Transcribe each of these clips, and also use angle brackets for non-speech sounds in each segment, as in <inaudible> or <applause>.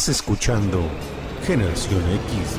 Estás escuchando Generación X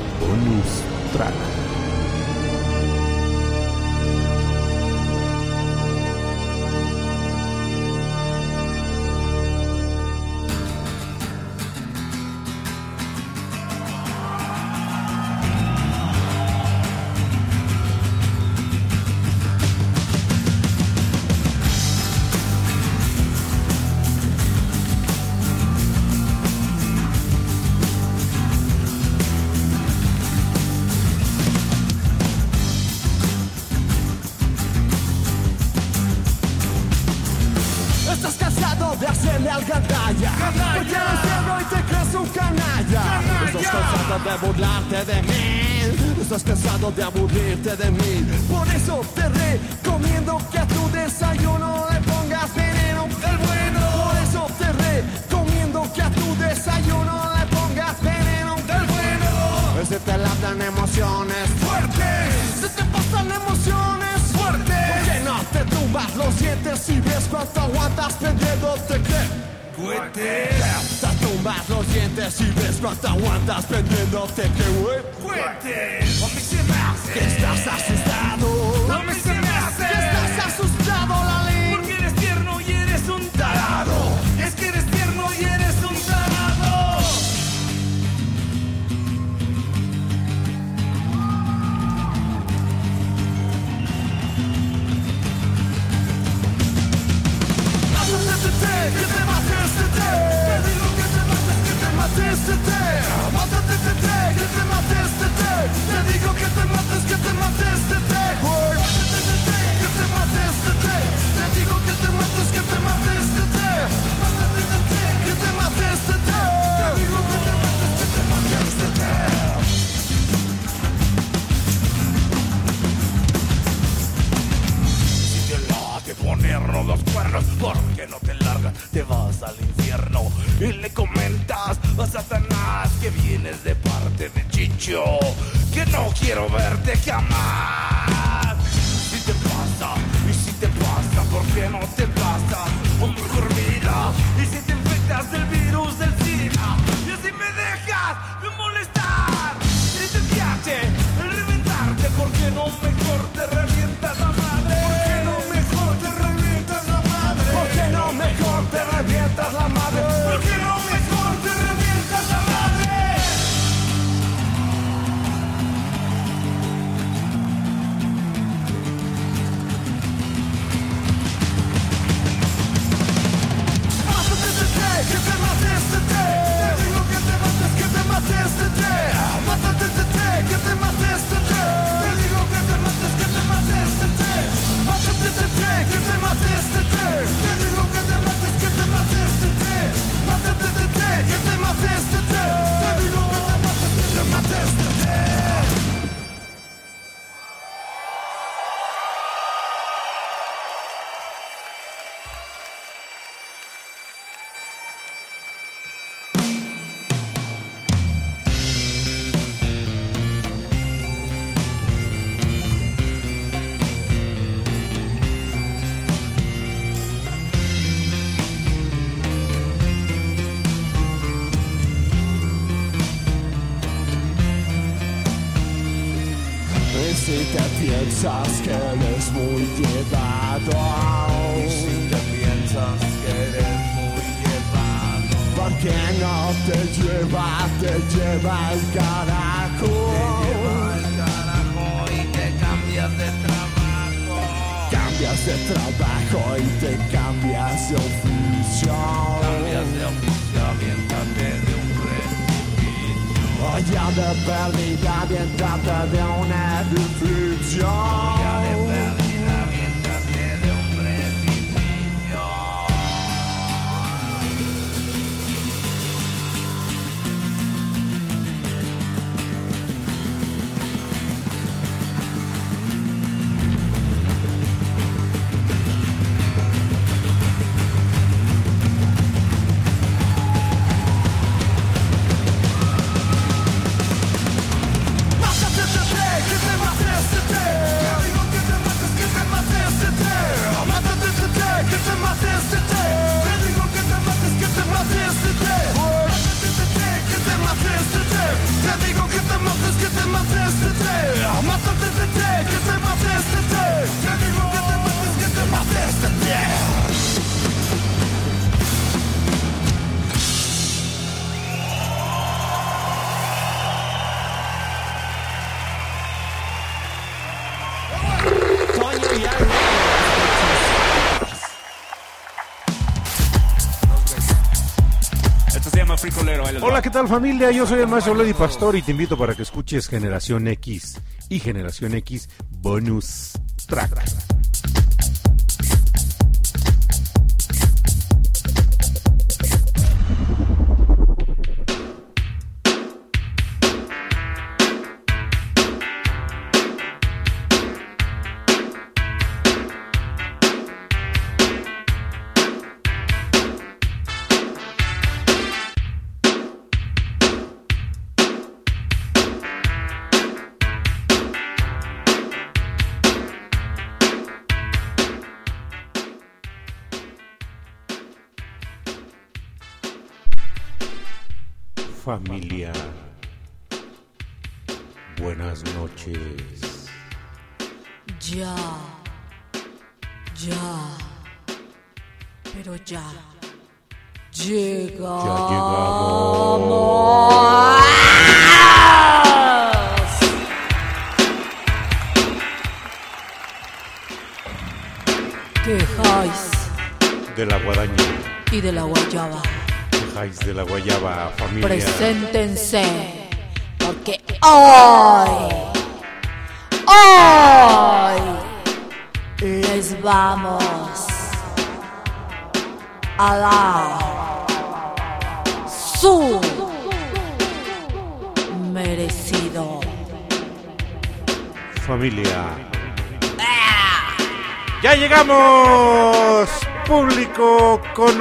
¿qué tal familia? Yo soy el maestro Lady Pastor y te invito para que escuches Generación X y Generación X Bonus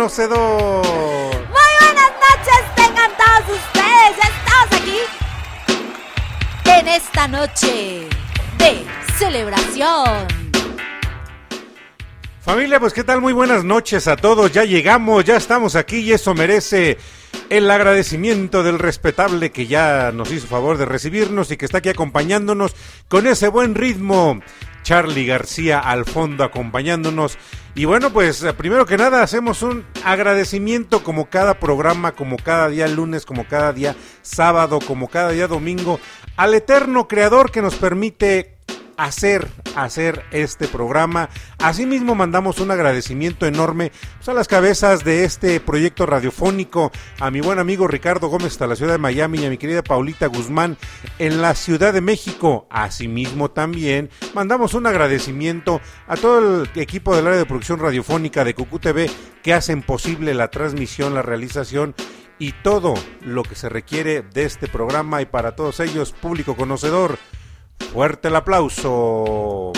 conocedor. Muy buenas noches, tengan todos ustedes. Estamos aquí en esta noche de celebración. Familia, pues qué tal, muy buenas noches a todos. Ya llegamos, ya estamos aquí y eso merece el agradecimiento del respetable que ya nos hizo favor de recibirnos y que está aquí acompañándonos con ese buen ritmo. Charlie García al fondo acompañándonos. Y bueno, pues eh, primero que nada hacemos un agradecimiento como cada programa, como cada día lunes, como cada día sábado, como cada día domingo, al eterno creador que nos permite hacer, hacer este programa. Asimismo mandamos un agradecimiento enorme pues, a las cabezas de este proyecto radiofónico, a mi buen amigo Ricardo Gómez hasta la ciudad de Miami y a mi querida Paulita Guzmán en la Ciudad de México. Asimismo también mandamos un agradecimiento a todo el equipo del área de producción radiofónica de Cucú TV que hacen posible la transmisión, la realización y todo lo que se requiere de este programa y para todos ellos, público conocedor. Fuerte el aplauso.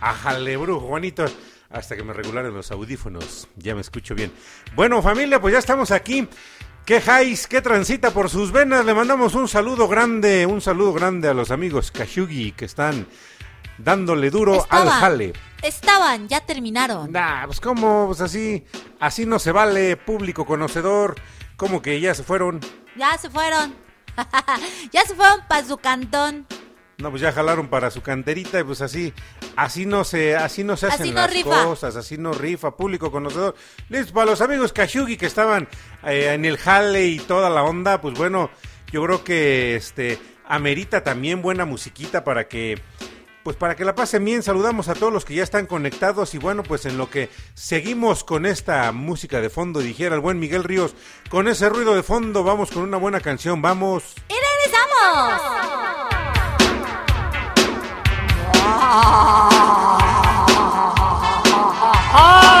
Ajale, brujo, Juanito. Hasta que me regularon los audífonos. Ya me escucho bien. Bueno, familia, pues ya estamos aquí. ¿Qué jais? ¿Qué transita por sus venas? Le mandamos un saludo grande, un saludo grande a los amigos Kashugi que están dándole duro al jale. Estaban, ya terminaron. Nah, pues como, pues así, así no se vale, público conocedor, como que ya se fueron. Ya se fueron. <laughs> ya se fueron para su cantón. No, pues ya jalaron para su canterita y pues así, así no se, así no se Así hacen no las rifa. cosas, así no rifa, público conocedor. Listo, para los amigos Kashugi que estaban eh, en el jale y toda la onda, pues bueno, yo creo que este amerita también buena musiquita para que pues para que la pasen bien, saludamos a todos los que ya están conectados y bueno, pues en lo que seguimos con esta música de fondo, dijera el buen Miguel Ríos, con ese ruido de fondo, vamos con una buena canción, vamos. ¡Y regresamos! You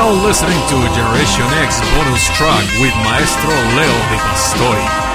now listening to Generation X bonus track with Maestro Leo Di Pastori.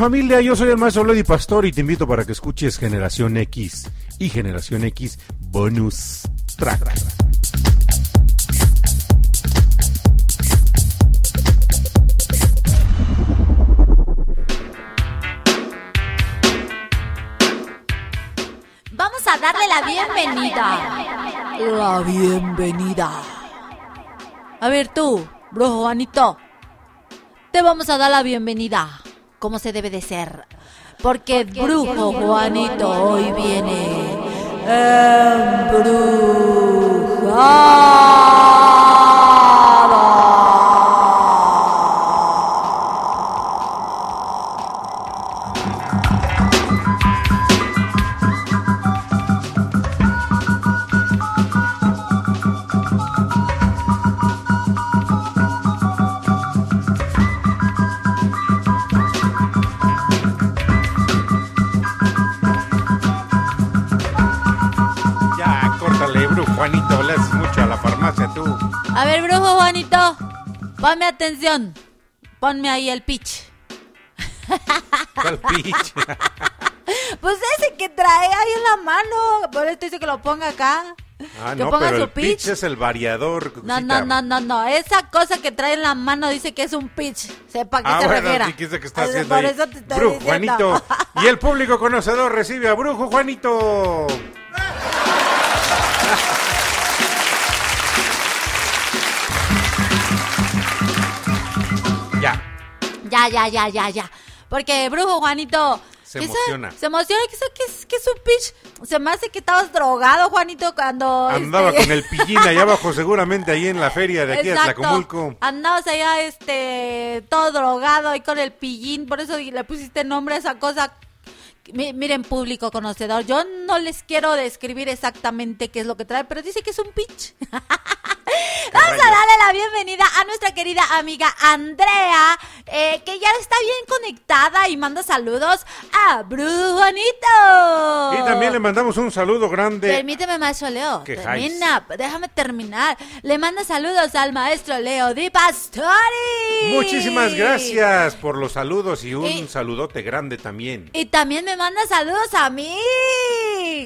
Familia? Yo soy el maestro Lady Pastor y te invito para que escuches Generación X y Generación X Bonus Track. Vamos a darle la bienvenida. La bienvenida. A ver tú, brujo Juanito. Te vamos a dar la bienvenida, como se debe de ser. Porque el brujo Juanito hoy viene embrujado. Ponme ahí el pitch. ¿Cuál pitch? <laughs> Pues ese que trae ahí en la mano. Por eso dice que lo ponga acá. Ah, que no, ponga pero su el pitch pitch. es el variador. No, no, no, no, no. Esa cosa que trae en la mano dice que es un pitch. Sepa a qué Ah, se bueno, refiera. sí, ¿qué es lo que está Ay, haciendo Por ahí? eso te estoy Brujo diciendo. Juanito. <laughs> Y el público conocedor recibe a Brujo Juanito. Ya, ya, ya, ya, ya. Porque brujo Juanito. Se ¿qué sa- emociona. Se emociona. ¿Qué, qué es, qué es un pitch? Se me hace que estabas drogado, Juanito, cuando. Andaba este, con el pillín allá abajo, <laughs> seguramente ahí en la feria de aquí de. Tlacomulco. Andabas allá, este, todo drogado ahí con el pillín, por eso le pusiste nombre a esa cosa. Mi- miren, público conocedor, yo no les quiero describir exactamente qué es lo que trae, pero dice que es un pitch. <laughs> Vamos a darle la bienvenida a nuestra querida amiga Andrea, eh, que ya está bien conectada y manda saludos a Brujonito. Y también le mandamos un saludo grande. Permíteme, maestro Leo. ¿Qué Termina, déjame terminar. Le manda saludos al maestro Leo Di Pastori. Muchísimas gracias por los saludos y un Y- saludote grande también. Y también me manda saludos a mí.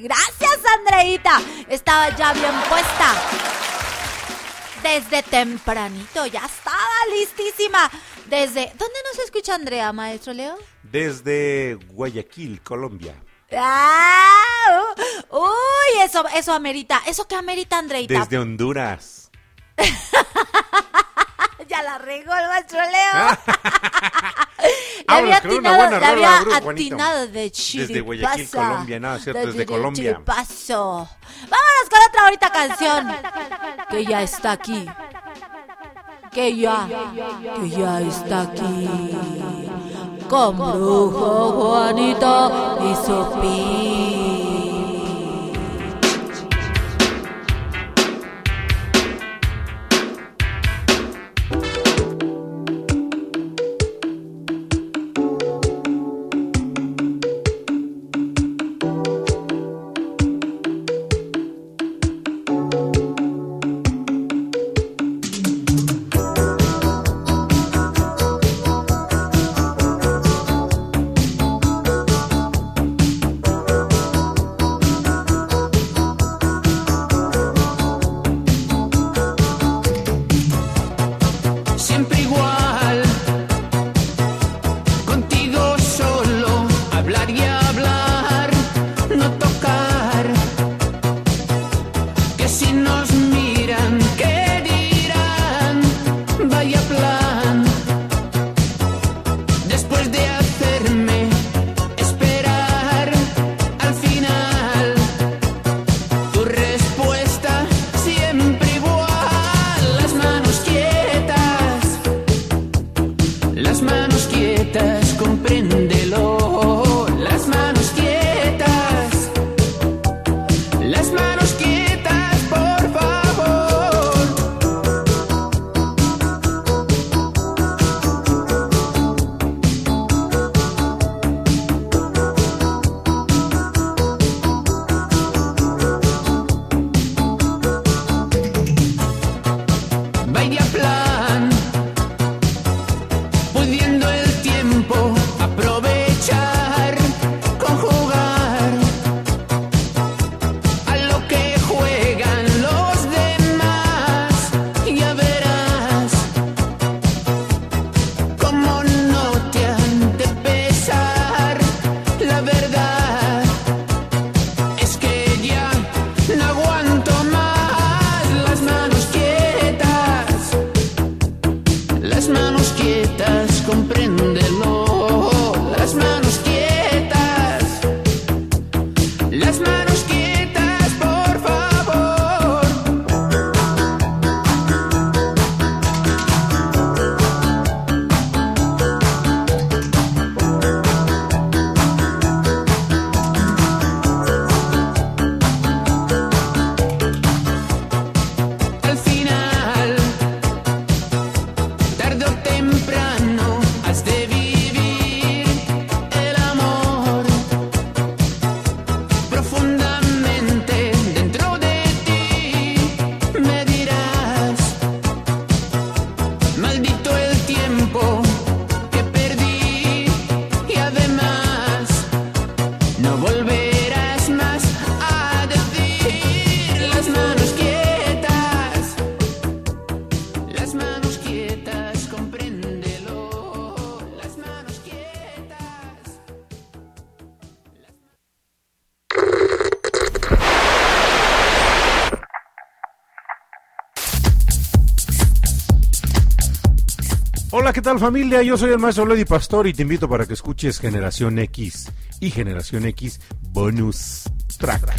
Gracias, Andreita. Estaba ya bien puesta. Desde tempranito, ya estaba listísima. Desde. ¿Dónde nos escucha Andrea, maestro Leo? Desde Guayaquil, Colombia. ¡Ah! uh, Uy, eso, eso amerita. ¿Eso qué amerita, Andreita? Desde Honduras. <laughs> Ya la regó el maestro Leo. <laughs> Le Vámonos había atinado, le había atinado de chiripazo. Desde Guayaquil, Colombia, nada, cierto, De desde chiri- Colombia. chiripazo. Vámonos con otra ahorita canción. Que ya está aquí. Que ya, que ya está aquí. Con Brujo Juanito y Sofía. Tal familia? Yo soy el maestro Lady Pastor y te invito para que escuches Generación X y Generación X Bonus Track.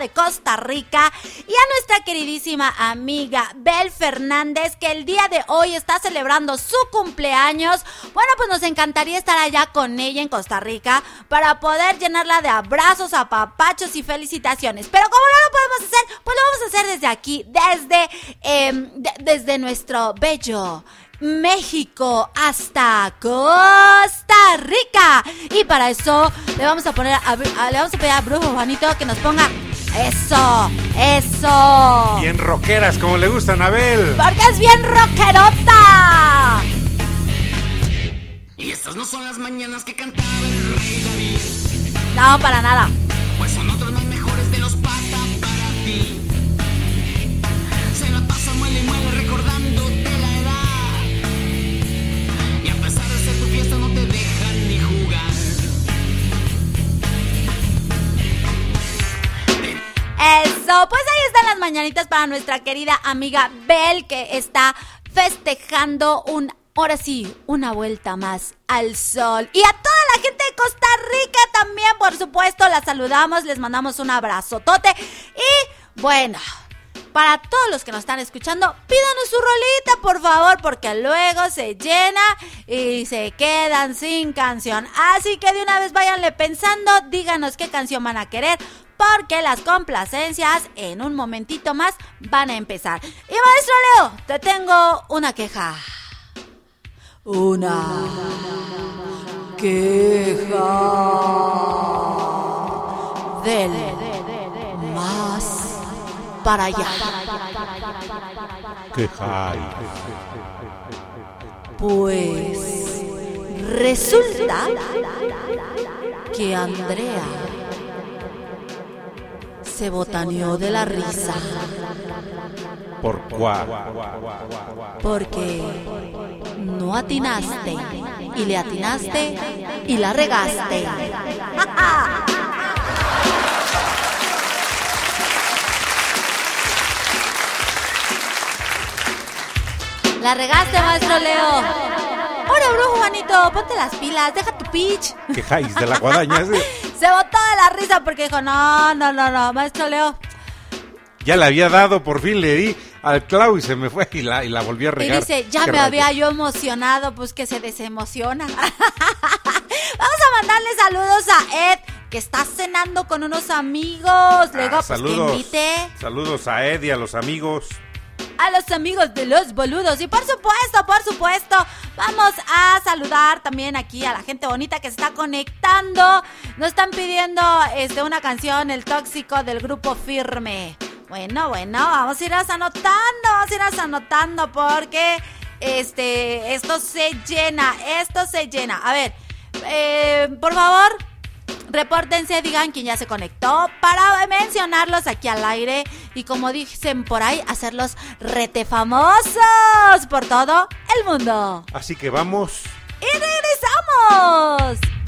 De Costa Rica y a nuestra queridísima amiga Bel Fernández, que el día de hoy está celebrando su cumpleaños. Bueno, pues nos encantaría estar allá con ella en Costa Rica para poder llenarla de abrazos, apapachos y felicitaciones. Pero como no lo podemos hacer, pues lo vamos a hacer desde aquí, desde, em, de- desde nuestro bello México hasta Costa Rica. Y para eso le vamos a poner le vamos a pedir a Brujo Juanito que nos ponga eso, eso. Bien rockeras, como le gustan a Abel. Porque es bien rockerota. Y estas no son las mañanas que cantaba el rey David, No, para nada. Eso, pues ahí están las mañanitas para nuestra querida amiga Bel que está festejando un, ahora sí, una vuelta más al sol. Y a toda la gente de Costa Rica también, por supuesto, la saludamos, les mandamos un abrazotote. Y bueno, para todos los que nos están escuchando, pídanos su rolita, por favor, porque luego se llena y se quedan sin canción. Así que de una vez váyanle pensando, díganos qué canción van a querer, porque las complacencias en un momentito más van a empezar. Y maestro Leo, te tengo una queja. Una queja del más para allá. High. Pues resulta que Andrea se botaneó de la risa ¿Por cuá? porque no atinaste y le atinaste y la regaste. <laughs> La regaste, maestro Leo. Ahora, brujo Juanito, ponte las pilas, deja tu pitch. Quejáis de la guadaña. <laughs> sí. Se botó de la risa porque dijo, no, no, no, no, maestro Leo. Ya le había dado, por fin le di al clau y se me fue y la, y la volví a Y regar. dice, ya me había yo emocionado, pues que se desemociona. <laughs> Vamos a mandarle saludos a Ed, que está cenando con unos amigos. Luego, Ah, pues que invite Saludos a Ed y a los amigos. A los amigos de los boludos. Y por supuesto, por supuesto, vamos a saludar también aquí a la gente bonita que se está conectando. Nos están pidiendo este, una canción, El Tóxico del grupo Firme. Bueno, bueno, vamos a irlas anotando, vamos a irlas anotando porque este, esto se llena, esto se llena. A ver, eh, por favor, Repórtense, digan quién ya se conectó para mencionarlos aquí al aire y como dicen por ahí, hacerlos rete famosos por todo el mundo. Así que vamos. ¡Y regresamos!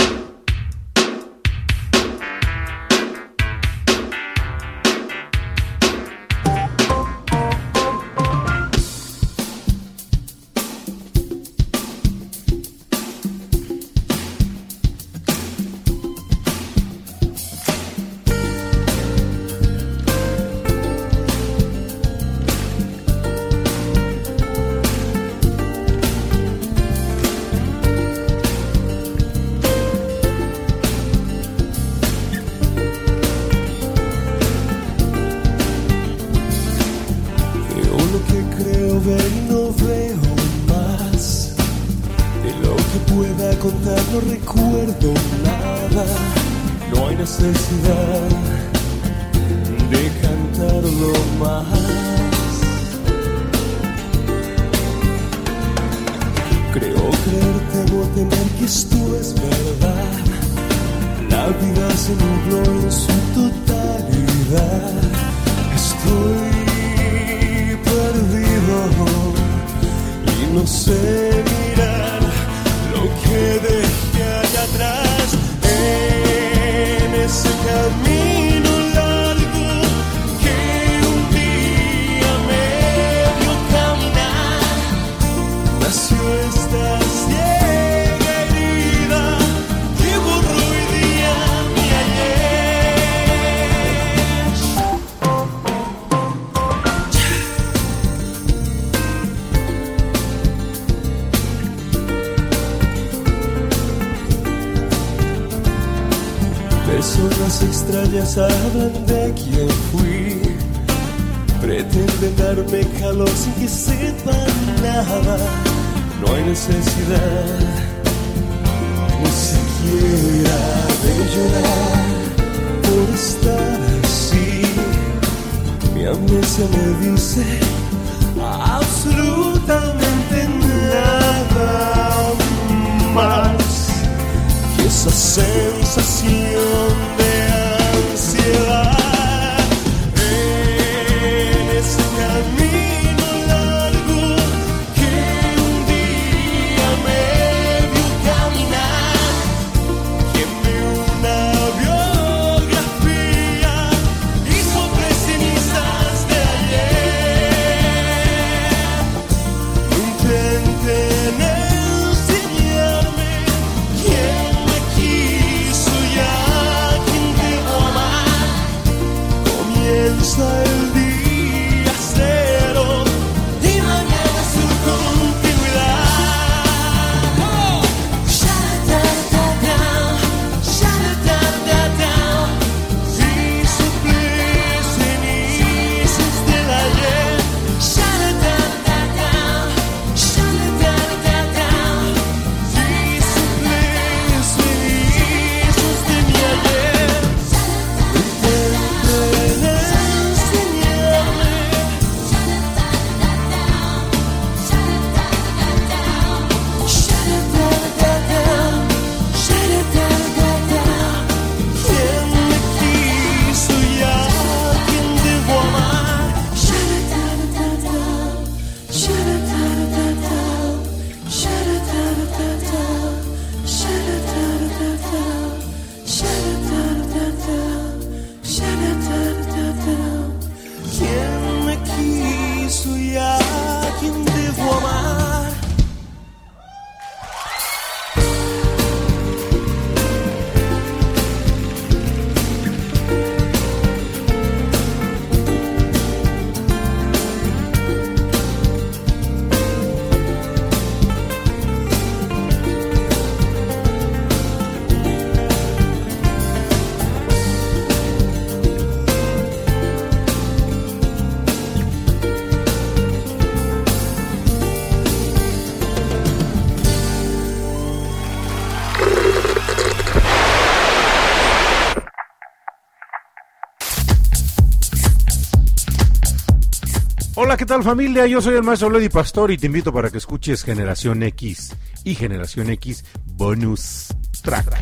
Tal familia? Yo soy el maestro Lady Pastor y te invito para que escuches Generación X y Generación X Bonus Track.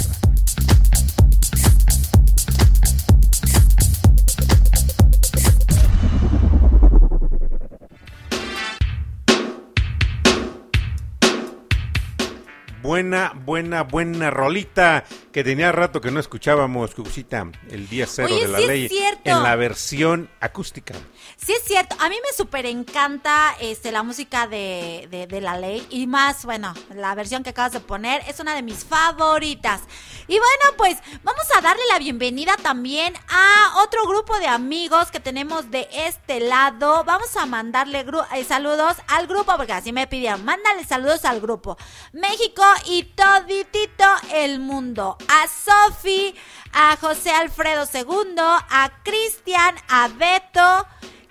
Buena, buena, buena rolita que tenía rato que no escuchábamos, Cucita, el día cero Oye, de la sí es ley cierto. en la versión acústica. Sí es cierto, a mí me súper encanta este, la música de, de- de la ley y más, bueno, la versión que acabas de poner es una de mis favoritas. Y bueno, pues vamos a darle la bienvenida también a otro grupo de amigos que tenemos de este lado. Vamos a mandarle eh, saludos al grupo, porque así me pidieron, mándale saludos al grupo. México y toditito el mundo. A Sofi, a José Alfredo II, a Cristian, a Beto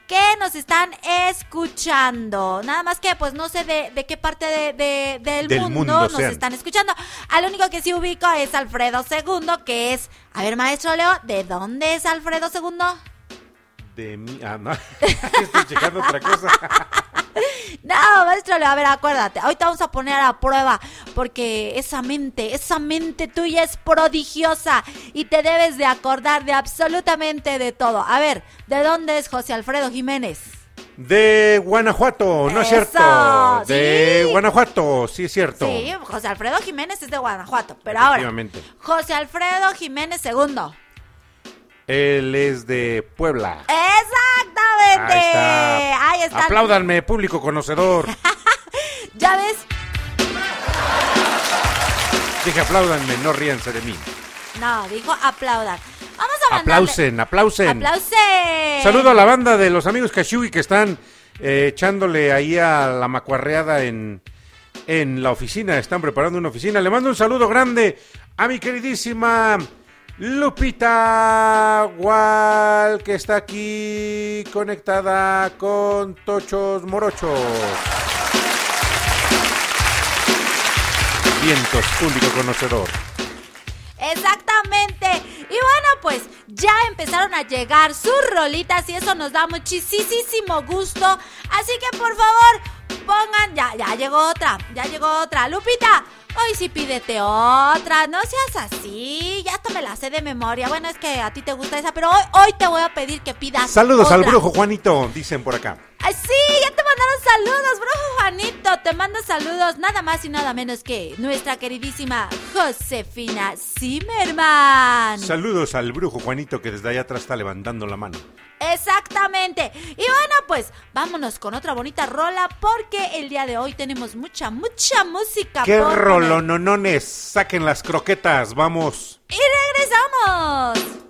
que nos están escuchando. Nada más que, pues no sé de, de qué parte de, de- del, Del mundo, mundo nos sean. están escuchando. Al único que sí ubico es Alfredo II, que es. A ver, maestro Leo, ¿de dónde es Alfredo II? De mí, ah, no, <laughs> estoy checando otra cosa. <laughs> No, maestro a ver, acuérdate. Ahorita vamos a poner a prueba, porque esa mente, esa mente tuya es prodigiosa y te debes de acordar de absolutamente de todo. A ver, ¿de dónde es José Alfredo Jiménez? De Guanajuato, ¿no es cierto? De sí. Guanajuato, sí es cierto. Sí, José Alfredo Jiménez es de Guanajuato, pero ahora. José Alfredo Jiménez II. Él es de Puebla. Exactamente. Ahí está. Ahí está. Apláudanme, público conocedor. <laughs> Ya ves, Dije apláudanme, no ríanse de mí. no, dijo aplaudan. Vamos a mandarle... Aplausen, aplausen. Aplausen. Saludo a la banda de los amigos Kashui que están eh, echándole ahí a la macuarreada en, en la oficina. Están preparando una oficina. Le mando un saludo grande a mi queridísima Lupita Gual, que está aquí conectada con Tochos Morochos. Vientos, público conocedor. Exactamente. Y bueno, pues ya empezaron a llegar sus rolitas y eso nos da muchísimo gusto. Así que por favor, pongan, ya, ya llegó otra, ya llegó otra. Lupita, hoy sí pídete otra, no seas así, ya hasta me la sé de memoria. Bueno, es que a ti te gusta esa, pero hoy, hoy te voy a pedir que pidas. Saludos al brujo Juanito, dicen por acá. Ay, sí, ya te mandaron saludos, brujo Juanito. Te mando saludos, nada más y nada menos que nuestra queridísima Josefina Zimmerman. Saludos al brujo Juanito que desde allá atrás está levantando la mano. Exactamente. Y bueno, pues vámonos con otra bonita rola porque el día de hoy tenemos mucha, mucha música. ¡Qué rolononones! Saquen las croquetas, vamos. Y regresamos.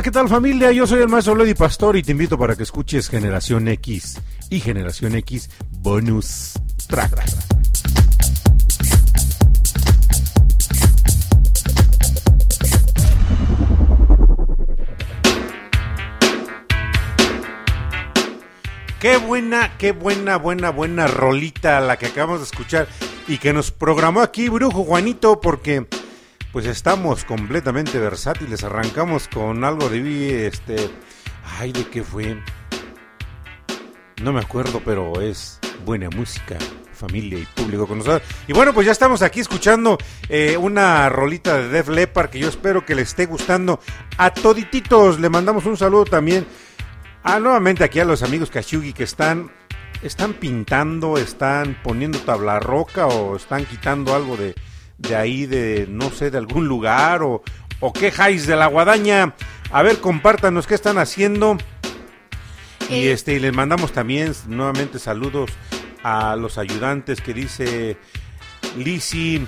Hola, ¿qué tal familia? Yo soy el maestro Lady Pastor y te invito para que escuches Generación X y Generación X Bonus Track. Qué buena, qué buena, buena, buena rolita la que acabamos de escuchar y que nos programó aquí Brujo Juanito porque pues estamos completamente versátiles. Arrancamos con algo de este, ay, ¿de qué fue? No me acuerdo, pero es buena música, familia y público con nosotros. Y bueno, pues ya estamos aquí escuchando eh, una rolita de Def Leppard que yo espero que le esté gustando a todititos. Le mandamos un saludo también a nuevamente aquí a los amigos Kashugi que están están pintando, están poniendo tabla roca o están quitando algo de, de ahí, de no sé, de algún lugar o, o quejáis de la guadaña. A ver, compártanos qué están haciendo. Y Eh. este, y les mandamos también nuevamente saludos a los ayudantes que dice Lisi,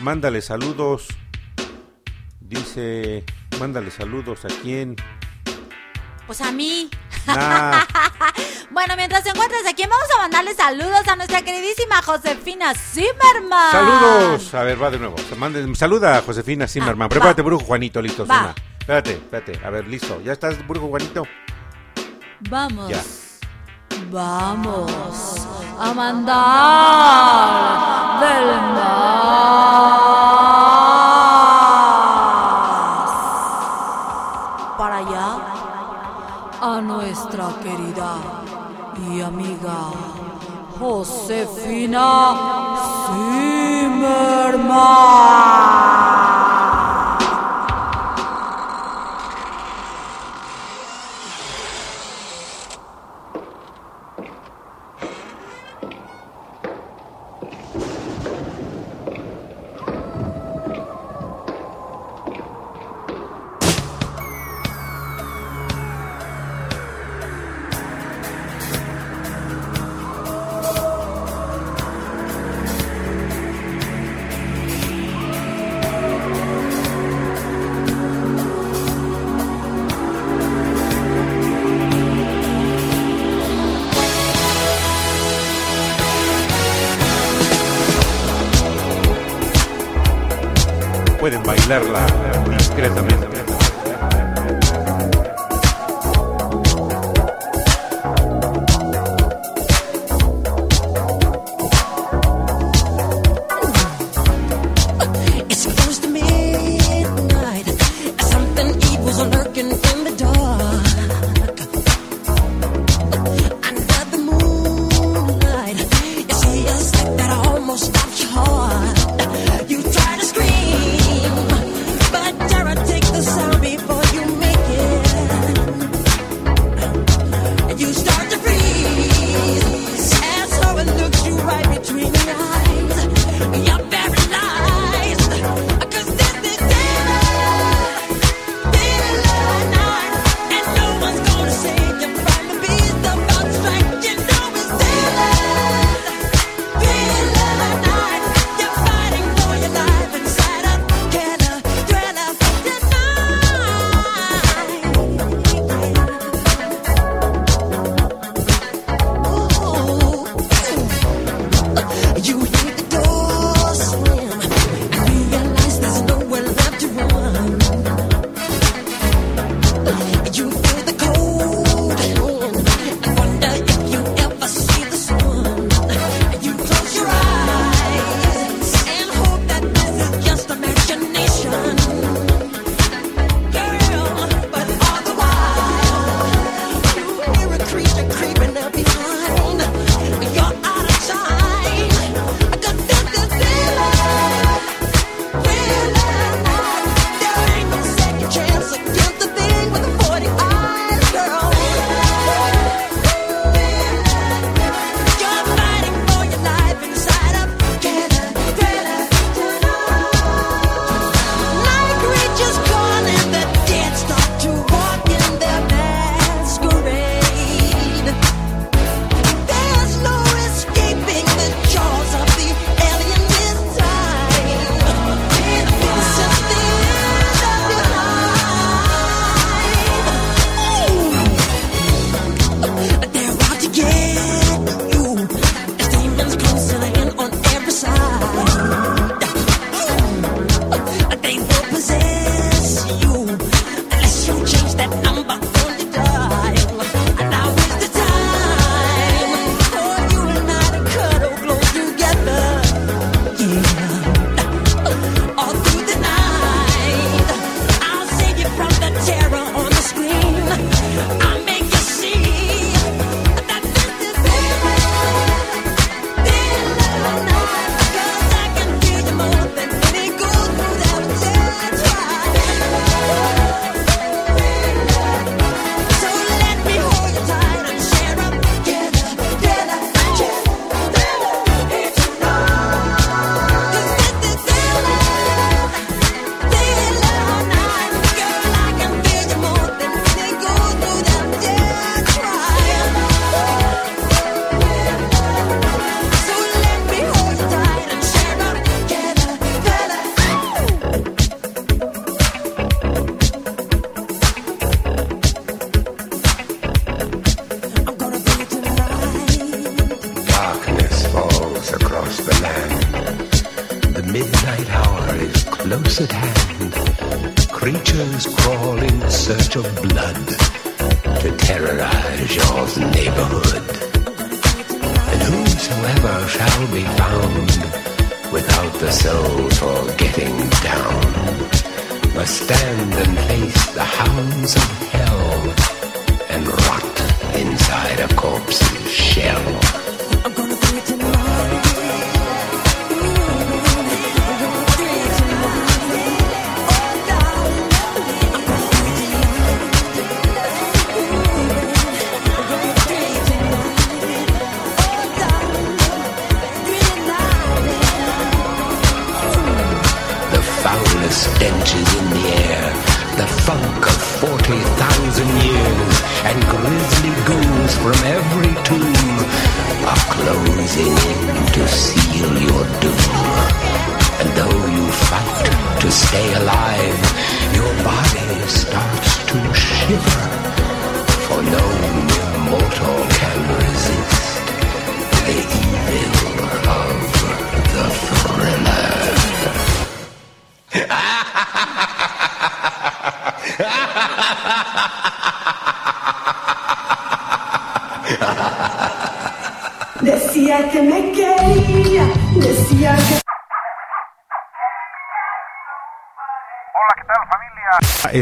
mándale saludos. Dice, mándale saludos a quién. Pues a mí. Nah, <laughs> Bueno, mientras te encuentres aquí, vamos a mandarle saludos a nuestra queridísima Josefina Zimmerman. saludos. A ver, va de nuevo. Manden- saluda a Josefina Zimmerman. Ah, Prepárate, va. brujo Juanito, listo. Va. Suena. Espérate, espérate. A ver, listo. ¿Ya estás, brujo Juanito? Vamos. Ya. Vamos a mandar del más Josefina Zimmermann Pueden bailarla discretamente.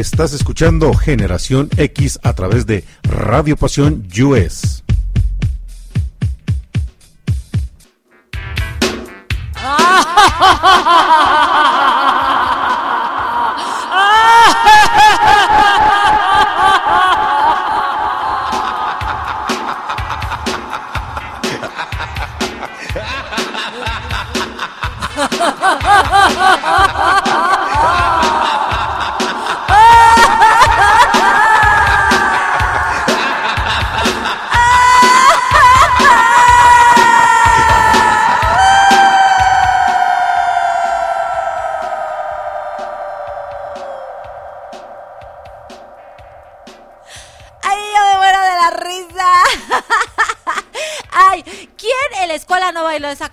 Estás escuchando Generación X a través de Radio Pasión US.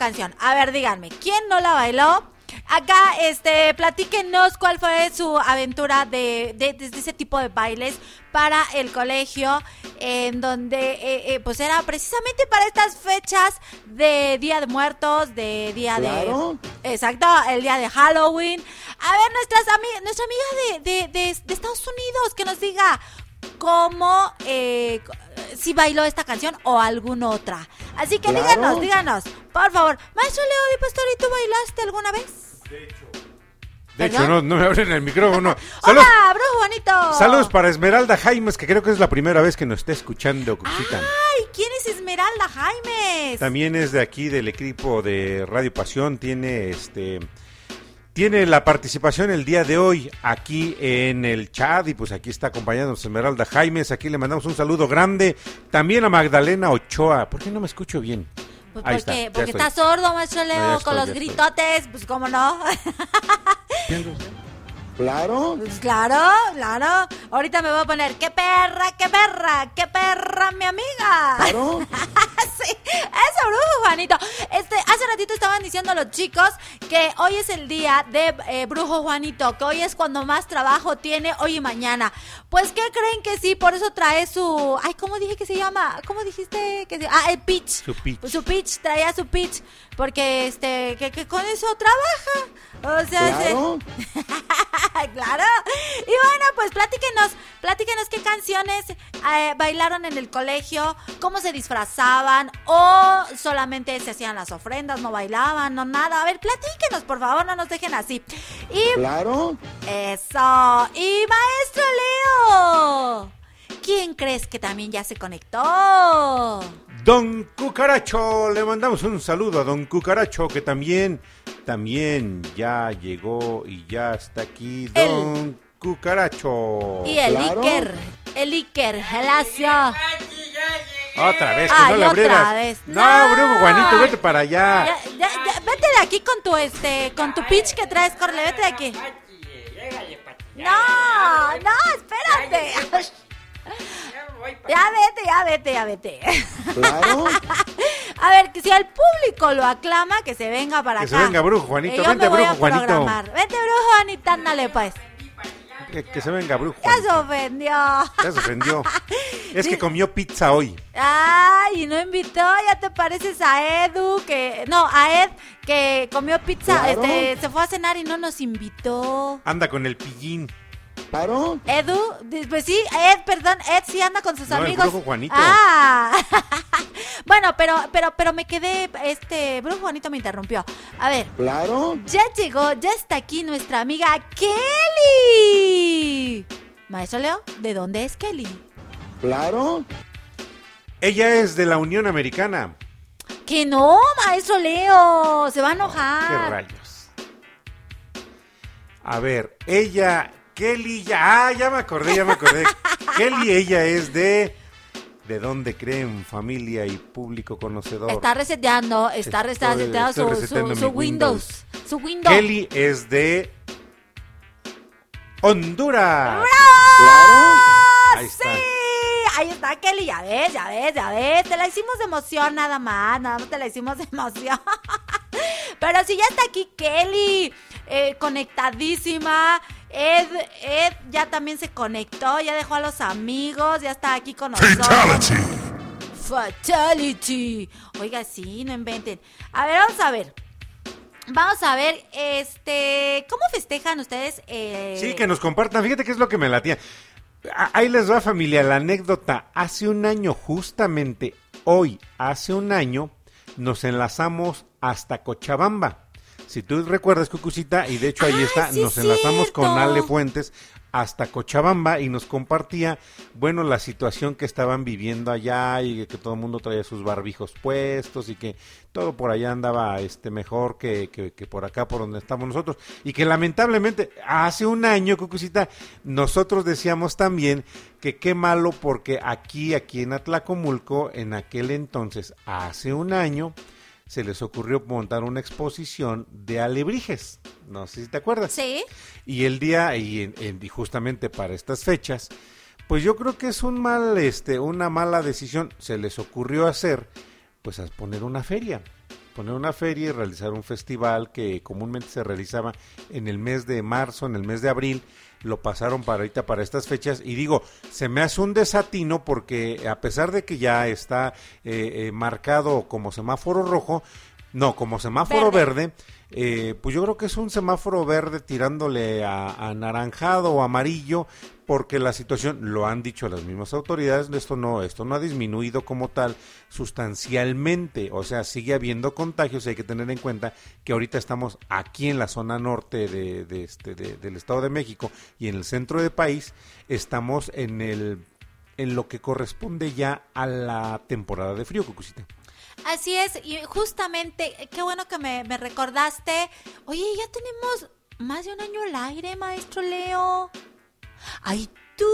Canción? A ver, díganme, ¿quién no la bailó? Acá, este, platíquenos cuál fue su aventura de, de, de ese tipo de bailes para el colegio, en donde, eh, eh, pues era precisamente para estas fechas de Día de Muertos, de Día Claro. de... Exacto, el día de Halloween. A ver, nuestras ami- nuestra amiga de, de, de- de Estados Unidos, que nos diga cómo, eh, si bailó esta canción o alguna otra. Así que Claro. díganos, díganos, por favor. Maestro Leo Di Pastori, ¿tú bailaste alguna vez? De hecho, ¿Verdad? no, no me abren el micrófono. <laughs> ¡Hola, brujo bonito! saludos para Esmeralda Jaimes, que creo que es la primera vez que nos está escuchando, Cuchita. Ay, ¿quién es Esmeralda Jaimes? También es de aquí del equipo de Radio Pasión, tiene este tiene la participación el día de hoy aquí en el chat y pues aquí está acompañándonos Esmeralda Jaimes, aquí le mandamos un saludo grande, también a Magdalena Ochoa, ¿por qué no me escucho bien? Pues Ahí porque, está, porque está sordo, maestro Leo, No, con los gritotes, pues cómo no. Claro. Pues claro, claro. Ahorita me voy a poner, qué perra, qué perra, qué perra, mi amiga. Claro. <laughs> sí, eso, brujo Juanito. Este, hace ratito estaban diciendo los chicos que hoy es el día de eh, brujo Juanito, que hoy es cuando más trabajo tiene, hoy y mañana. Pues, ¿qué creen que sí? Por eso trae su, ay, ¿cómo dije que se llama? ¿Cómo dijiste que se Ah, el pitch. Su pitch. Su pitch, traía su pitch, porque este, que, que con eso trabaja. O sea, se- Claro. <laughs> claro. Y bueno, pues platíquenos, platíquenos qué canciones eh, bailaron en el colegio, cómo se disfrazaban o solamente se hacían las ofrendas, no bailaban, no nada. A ver, platíquenos, por favor, no nos dejen así. Y Claro. eso. Y maestro Leo, ¿quién crees que también ya se conectó? Don Cucaracho, le mandamos un saludo a Don Cucaracho que también, también ya llegó y ya está aquí Don Cucaracho. Y el Iker, el Iker, Gelacio. Otra vez, que Ay, no le otra vez. No, No. Bruno Juanito, vete para allá. Ya, ya, ya, vete de aquí con tu este, con tu pitch que traes, Corle, vete de aquí. No, no, espérate. Ya vete, ya vete, ya vete. Claro. <laughs> A ver, que si el público lo aclama, que se venga para Que acá. se venga, brujo Juanito, Que yo vente, me voy brujo a Juanito. programar. Vente, brujo. Juanita, ándale pues. Que, que se venga brujo. Ya se ofendió. Ya se ofendió. Es que comió pizza hoy. Ay, y no invitó, ya te pareces a Edu, que... No, a Ed, que comió pizza, Claro. este, se fue a cenar y no nos invitó. Anda con el pillín. ¿Claro? Edu, pues sí, Ed, perdón, Ed sí anda con sus No, el amigos. brujo Juanito. Ah, <laughs> bueno, pero, pero, pero me quedé, este, Brujo Juanito me interrumpió. A ver. Claro. Ya llegó, ya está aquí nuestra amiga Kelly. Maestro Leo, ¿de dónde es Kelly? Claro. Ella es de la Unión Americana. Que no, maestro Leo, se va a enojar. ¿Qué rayos? A ver, ella, Kelly, ya, ah, ya me acordé, ya me acordé. <laughs> Kelly, ella es de... ¿De dónde creen familia y público conocedor? Está reseteando, está Estoy- reseteando estoy su, Windows. Su Windows. Kelly es de Honduras. Ahí está. Sí, ahí está Kelly, ya ves, ya ves, ya ves. Te la hicimos de emoción nada más, nada más te la hicimos de emoción. <laughs> Pero si ya está aquí Kelly, eh, conectadísima. Ed, Ed ya también se conectó, ya dejó a los amigos, ya está aquí con nosotros. Fatality. Oiga, sí, no inventen. A ver, vamos a ver. Vamos a ver, este, ¿cómo festejan ustedes? eh, Sí, que nos compartan. Fíjate qué es lo que me latía. Ahí les va familia la anécdota. Hace un año, justamente hoy, hace un año, nos enlazamos hasta Cochabamba. Si tú recuerdas, Cucucita, y de hecho ahí está, sí nos es enlazamos con. Ale Fuentes hasta Cochabamba y nos compartía, bueno, la situación que estaban viviendo allá y que todo el mundo traía sus barbijos puestos y que todo por allá andaba este mejor que, que, que por acá, por donde estamos nosotros. Y que lamentablemente, hace un año, Cucucita, nosotros decíamos también que qué malo porque aquí, aquí en Atlacomulco, en aquel entonces, hace un año, se les ocurrió montar una exposición de alebrijes. No sé si te acuerdas. Sí. Y el día, y, en- en- y justamente para estas fechas, pues yo creo que es un mal, este, una mala decisión. Se les ocurrió hacer, pues a poner una feria. Poner una feria y realizar un festival que comúnmente se realizaba en el mes de marzo, en el mes de abril. Lo pasaron para ahorita, para estas fechas. Y digo, se me hace un desatino porque a pesar de que ya está eh, eh, marcado como semáforo rojo, no, como semáforo verde, eh, pues yo creo que es un semáforo verde tirándole a, a anaranjado o amarillo, porque la situación, lo han dicho las mismas autoridades, esto no, esto no ha disminuido como tal sustancialmente, o sea, sigue habiendo contagios, hay que tener en cuenta que ahorita estamos aquí en la zona norte de, este, de- del Estado de México y en el centro del país, estamos en el en lo que corresponde ya a la temporada de frío, Cucucita. Así es, y justamente, qué bueno que me recordaste. Oye, ya tenemos más de un año al aire, maestro Leo. ¡Ay, tú!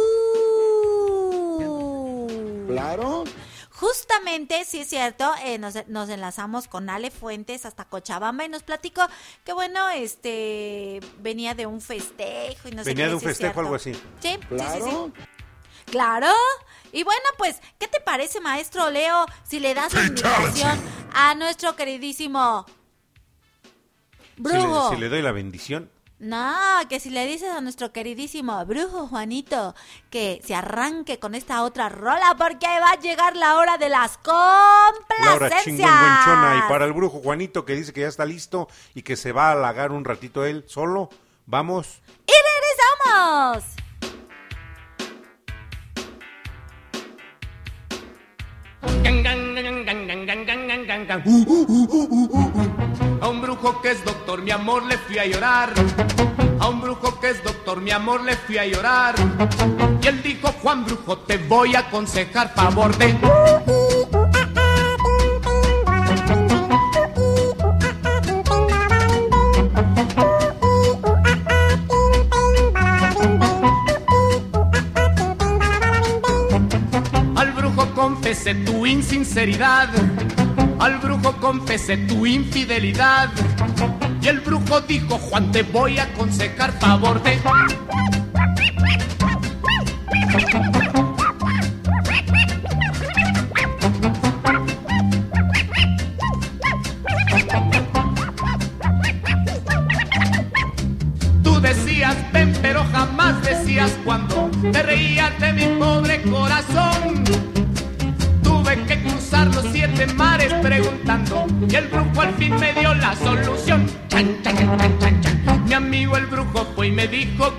Claro. Justamente, sí es cierto, eh, nos, nos enlazamos con Ale Fuentes hasta Cochabamba y nos platicó que, bueno, este, venía de un festejo y no sé Venía qué, de un sí es festejo, algo así. Sí, sí, sí, sí. Claro. Claro. Y bueno, pues, ¿qué te parece, maestro Leo, si le das la invitación a nuestro queridísimo Si brujo? le, si le doy la bendición, No, que si le dices a nuestro queridísimo brujo Juanito que se arranque con esta otra rola porque va a llegar la hora de las Laura complacencias. Y para el brujo Juanito que dice que ya está listo y que se va a halagar un ratito él solo, vamos. ¡Y regresamos! A un brujo que es doctor, mi amor, le fui a llorar. A un brujo que es doctor, mi amor, le fui a llorar. Y él dijo, Juan Brujo, te voy a aconsejar favor de... Al brujo confesé tu insinceridad. Al brujo confesé tu infidelidad. Y el brujo dijo, Juan, te voy a aconsejar favor de...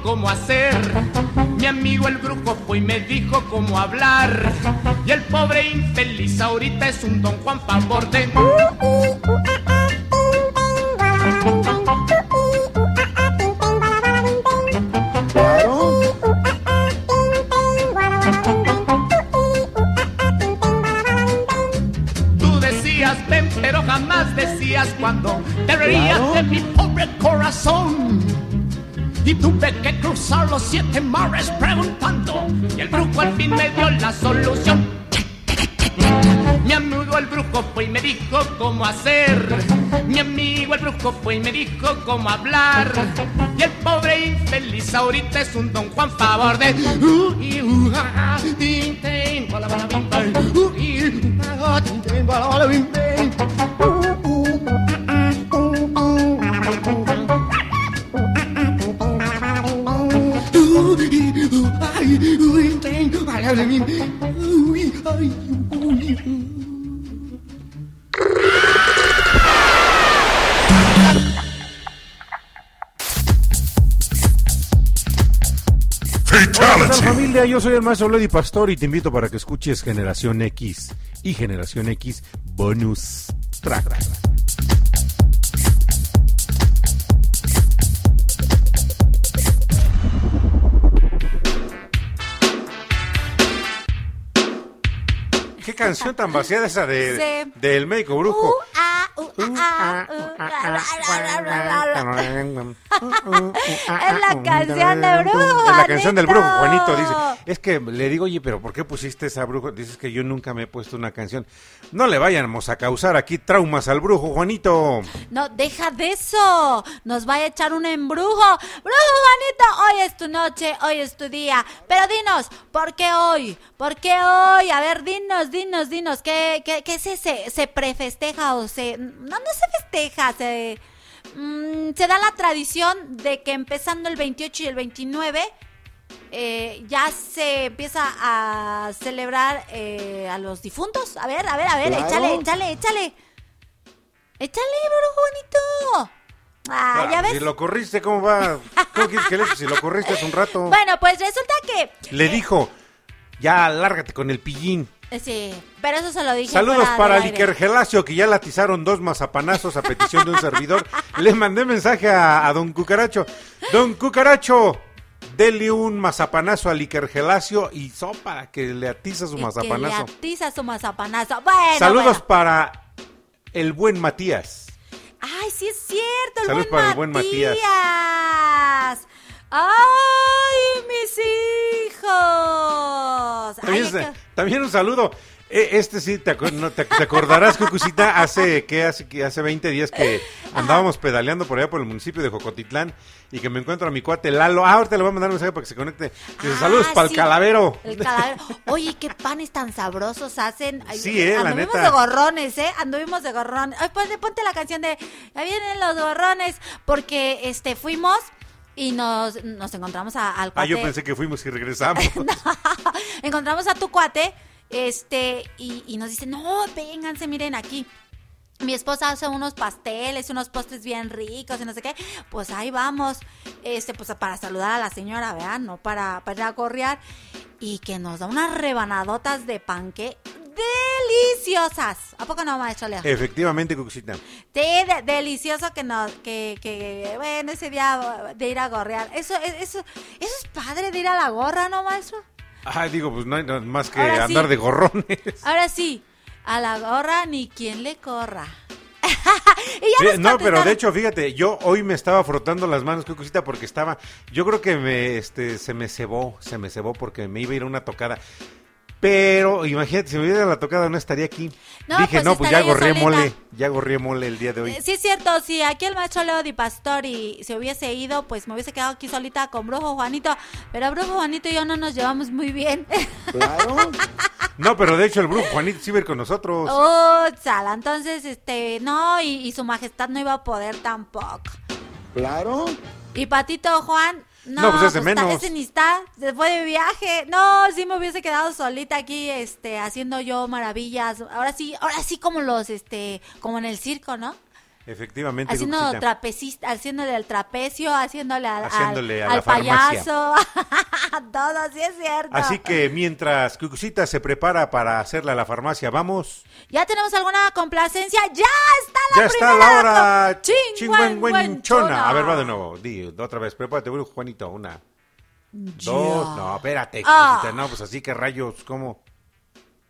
cómo hacer. Mi amigo el brujo fue y me dijo cómo hablar. Y el pobre infeliz ahorita es un don Juan favor siete mares preguntando. Y el brujo al fin me dio la solución. Mi amigo el brujo fue y me dijo cómo hacer. Mi amigo el brujo fue y me dijo cómo hablar. Y el pobre infeliz ahorita es un don Juan favor de. Uh, soy el maestro Lady Pastor y te invito para que escuches Generación X y Generación X Bonus Track. ¿Qué canción tan vaciada esa de, del médico brujo? Ah, uh, ah, ah, uh, Es la canción de brujo. Es la canción del brujo, Juanito. Dice, es que le digo, oye, pero ¿por qué pusiste esa brujo? Dices que yo nunca me he puesto una canción. No le vayamos a causar aquí traumas al brujo, Juanito. No, deja de eso. Nos va a echar un embrujo. Brujo Juanito, hoy es tu noche, hoy es tu día. Pero dinos, ¿por qué hoy? ¿Por qué hoy? A ver, dinos, dinos, dinos. ¿Qué, qué, qué se, se, se prefesteja o se... No, no se festeja, se... mm, se da la tradición de que empezando el 28 y el 29 eh, ya se empieza a celebrar eh, a los difuntos. A ver, a ver, a ver, Claro. échale, échale, échale. Échale, brujo bonito. Ah, ya Ah, ves. Si lo corriste, ¿cómo va? ¿Cómo quieres que le si lo corriste hace un rato? Bueno, pues resulta que. Le dijo, ya lárgate con el pillín. Eh, Sí, pero eso se lo dije. Saludos para del aire. Iker Gelacio, que ya latizaron dos mazapanazos a petición de un servidor. <laughs> Le mandé mensaje a, a don Cucaracho. Don Cucaracho, dele un mazapanazo al Iker Gelacio y sopa que le atiza su Y Que mazapanazo. le atiza su mazapanazo. Bueno, Saludos bueno. para el buen Matías. Ay, sí es cierto, el Saludos buen para el buen Matías. Matías. ¡Ay, mis hijos! Ay, también un saludo. Eh, Este sí, te, no, te, te acordarás, Cucucita, hace, ¿qué? Hace, que hace 20 días que andábamos pedaleando por allá por el municipio de Jocotitlán y que me encuentro a mi cuate Lalo. Ah, ahorita le voy a mandar un mensaje para que se conecte. Dice, Ah, saludos para el sí, calavero. El calavero. Oye, qué panes tan sabrosos hacen. Sí, eh, la Anduvimos neta. de gorrones, ¿eh? Anduvimos de gorrones. Ay, ponte, ponte la canción de Ya vienen los gorrones. Porque este fuimos y nos, nos encontramos a- al Ah, cuate. yo pensé que fuimos y regresamos. <laughs> <laughs> encontramos a tu cuate. Este, y, y nos dice, no, vénganse, miren aquí. Mi esposa hace unos pasteles, unos postres bien ricos y no sé qué. Pues ahí vamos, este, pues para saludar a la señora, ¿verdad? No para, para ir a gorrear. Y que nos da unas rebanadotas de panque deliciosas. ¿A poco no, maestro Leo? Efectivamente. Sí, de- delicioso que nos, que, que, bueno, ese día de ir a gorrear. Eso, eso, eso es padre de ir a la gorra, ¿no, maestro? Ay, digo, pues no hay nada más que Ahora sí. andar de gorrones. Ahora sí, a la gorra ni quien le corra. <laughs> y ya Sí, no, pero de hecho, fíjate, yo hoy me estaba frotando las manos, Cucucita, porque estaba, yo creo que me, este, se me cebó, se me cebó porque me iba a ir a una tocada. Pero, imagínate, si me hubiera la tocada no estaría aquí. No, Dije, pues no, pues ya estaría yo gorré solita. mole, ya gorré mole el día de hoy. Eh, Sí, es cierto, si aquí el maestro Leo Di Pastori se hubiese ido, pues me hubiese quedado aquí solita con Brujo Juanito. Pero Brujo Juanito y yo no nos llevamos muy bien. <laughs> Claro. No, pero de hecho el brujo Juanito sí va a ir con nosotros. Oh, sala. Entonces, este, no, y, y su majestad no iba a poder tampoco. Claro. Y Patito Juan, no, No, pues es de está- menos. ese ni está, se fue de viaje. No, sí me hubiese quedado solita aquí, este, haciendo yo maravillas. Ahora sí, ahora sí como los, este, como en el circo, ¿no? Efectivamente, Haciendo trapecista, haciéndole al trapecio, haciéndole al, al- Haciéndole a al la farmacia. payaso. <laughs> Todo, sí es cierto. Así que mientras Cucucita se prepara para hacerla a la farmacia, vamos. ¿Ya tenemos alguna complacencia? ¡Ya está la ya está primera! la hora Chingüengüenchona. A ver, va de nuevo. Di, otra vez. Prepárate, Juanito. Una, dos. No, espérate. Ah. Cucucita, No, pues así que rayos, ¿cómo?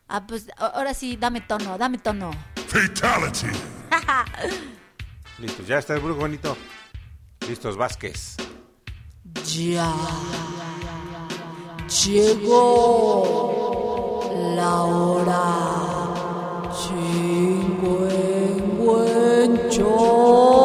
Ah, pues ahora sí, dame tono, dame tono. Fatality. <laughs> Listo, ya está el brujo Juanito. Listos, Vázquez. Ya llegó la hora There's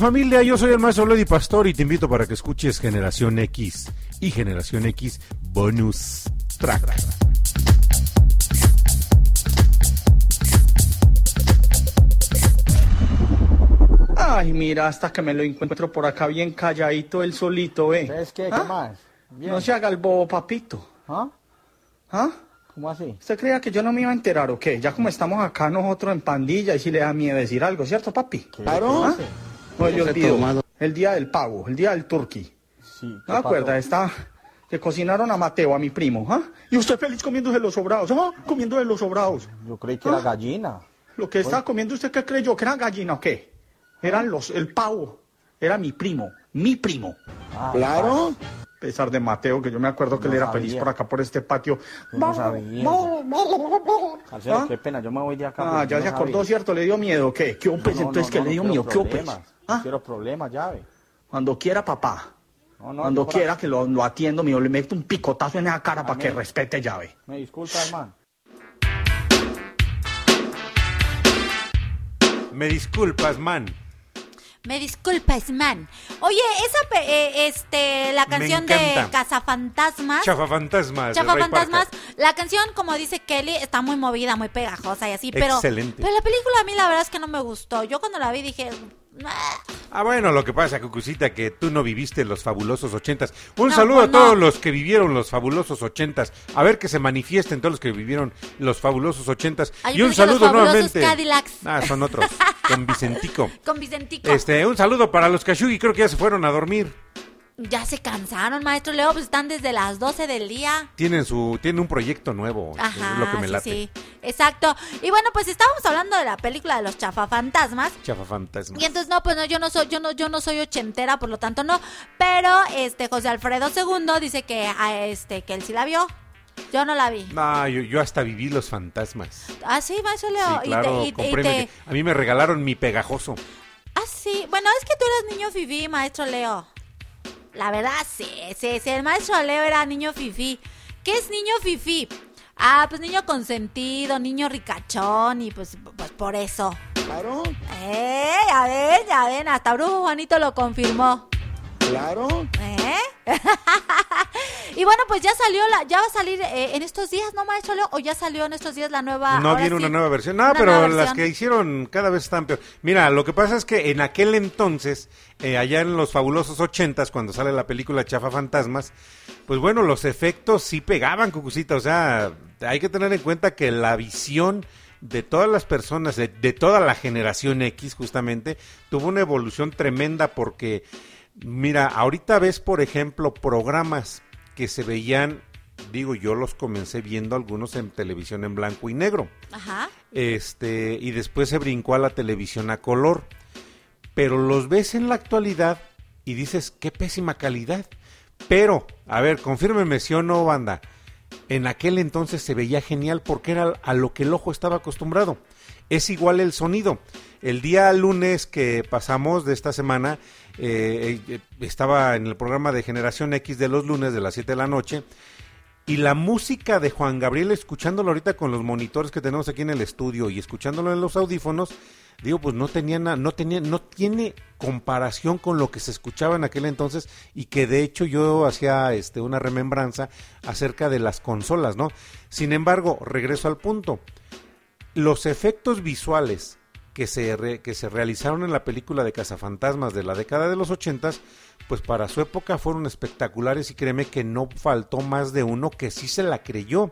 tal familia? Yo soy el maestro Lady Pastor y te invito para que escuches Generación X y Generación X Bonus Track. Ay, mira, hasta que me lo encuentro por acá bien calladito, el solito, ve. ¿Sabes qué? ¿Qué ¿Ah? más? Bien. No se haga el bobo, papito. ¿Ah? ¿Ah? ¿Cómo así? ¿Usted creía que yo no me iba a enterar o qué? Ya como estamos acá nosotros en pandilla y si le da miedo decir algo, ¿cierto, papi? Claro. ¿Ah? No, yo ¿Cómo se olvido. tomado? El día del pavo, el día del turqui. Sí. ¿No acuerda? Está que cocinaron a Mateo, a mi primo, ¿ah? Y usted feliz comiéndose los sobrados, ¿ah? Comiéndose los sobrados. Yo creí que era ¿Ah? gallina. Lo que estaba comiendo usted, ¿qué creyó? ¿Que era gallina o qué? Eran los, el pavo. Era mi primo, mi primo. Ah, claro. Pesar de Mateo, que yo me acuerdo que No él era sabía. feliz por acá, por este patio. Yo no sabía. Parcero, ¿Ah? qué pena, yo me voy de acá. Ah, porque ya se acordó, sabía. ¿cierto? ¿Le dio miedo qué? ¿Qué No, pues no, entonces no, le dio no miedo? ¿Qué pues? problemas, ¿Ah? No quiero problemas, llave. Cuando quiera, papá. No, no, Cuando quiera que lo, lo atiendo, mío, le meto un picotazo en esa cara para que respete llave. Me disculpa, hermano. Me disculpas, man. Me disculpas, man. Oye, esa, eh, este, la canción de. Cazafantasmas. Chafafantasmas. de Chafa Ray Fantasmas, Parker. la canción, como dice Kelly, está muy movida, muy pegajosa y así, pero, Excelente. pero la película a mí la verdad es que no me gustó. Yo cuando la vi dije, "Ah". Ah, bueno, lo que pasa, Cucucita, que tú no viviste los fabulosos ochentas. Un No, saludo pues a todos no. los que vivieron los fabulosos ochentas. A ver que se manifiesten todos los que vivieron los fabulosos ochentas. Ah, y un saludo nuevamente. Cadillacs. Ah, son otros. Con Vicentico. <laughs> con Vicentico. Este, un saludo para los Kashugi, creo que ya se fueron a dormir. Ya se cansaron, maestro Leo, pues están desde las 12 del día. Tienen su, tienen un proyecto nuevo, es Ajá, lo que me sí, late. sí, exacto. Y bueno, pues estábamos hablando de la película de los chafafantasmas. Chafafantasmas. Y entonces no, pues no, yo no soy, yo no, yo no soy ochentera, por lo tanto no. Pero este José Alfredo II dice que a este, que él sí la vio. Yo no la vi. No, yo, yo hasta viví los fantasmas. Ah, sí, maestro Leo. Sí, Y claro, te- y te- y te- A mí me regalaron mi pegajoso. Ah, sí. Bueno, es que tú eres niño fifí, maestro Leo. La verdad, sí, sí, sí. El maestro Leo era niño fifí. ¿Qué es niño fifí? Ah, pues niño consentido, niño ricachón y pues, pues por eso. Claro. Eh, ya ven, ya ven, hasta Brujo Juanito lo confirmó. Claro. ¿Eh? <laughs> y bueno, pues ya salió la, ya va a salir eh, en estos días, ¿no, maestro Leo? ¿O ya salió en estos días la nueva? No viene sí, una nueva versión. No, pero las que hicieron cada vez están peor. Mira, lo que pasa es que en aquel entonces, eh, allá en los fabulosos ochentas, cuando sale la película Chafa Fantasmas, pues bueno, los efectos sí pegaban, Cucucita. O sea, hay que tener en cuenta que la visión de todas las personas, de, de toda la generación X justamente, tuvo una evolución tremenda porque, mira, ahorita ves, por ejemplo, programas que se veían, digo, yo los comencé viendo algunos en televisión en blanco y negro Ajá. este y después se brincó a la televisión a color. Pero los ves en la actualidad y dices, qué pésima calidad. Pero, a ver, confírmeme si o no, banda. En aquel entonces se veía genial porque era a lo que el ojo estaba acostumbrado. Es igual el sonido. El día lunes que pasamos de esta semana, eh, eh, estaba en el programa de Generación X de los lunes de las 7 de la noche. Y la música de Juan Gabriel, escuchándolo ahorita con los monitores que tenemos aquí en el estudio y escuchándolo en los audífonos, digo, pues no tenía na- no tenía, no tiene comparación con lo que se escuchaba en aquel entonces y que de hecho yo hacía este una remembranza acerca de las consolas, ¿no? Sin embargo, regreso al punto. Los efectos visuales que se, re- que se realizaron en la película de Cazafantasmas de la década de los ochentas, pues para su época fueron espectaculares y créeme que no faltó más de uno que sí se la creyó.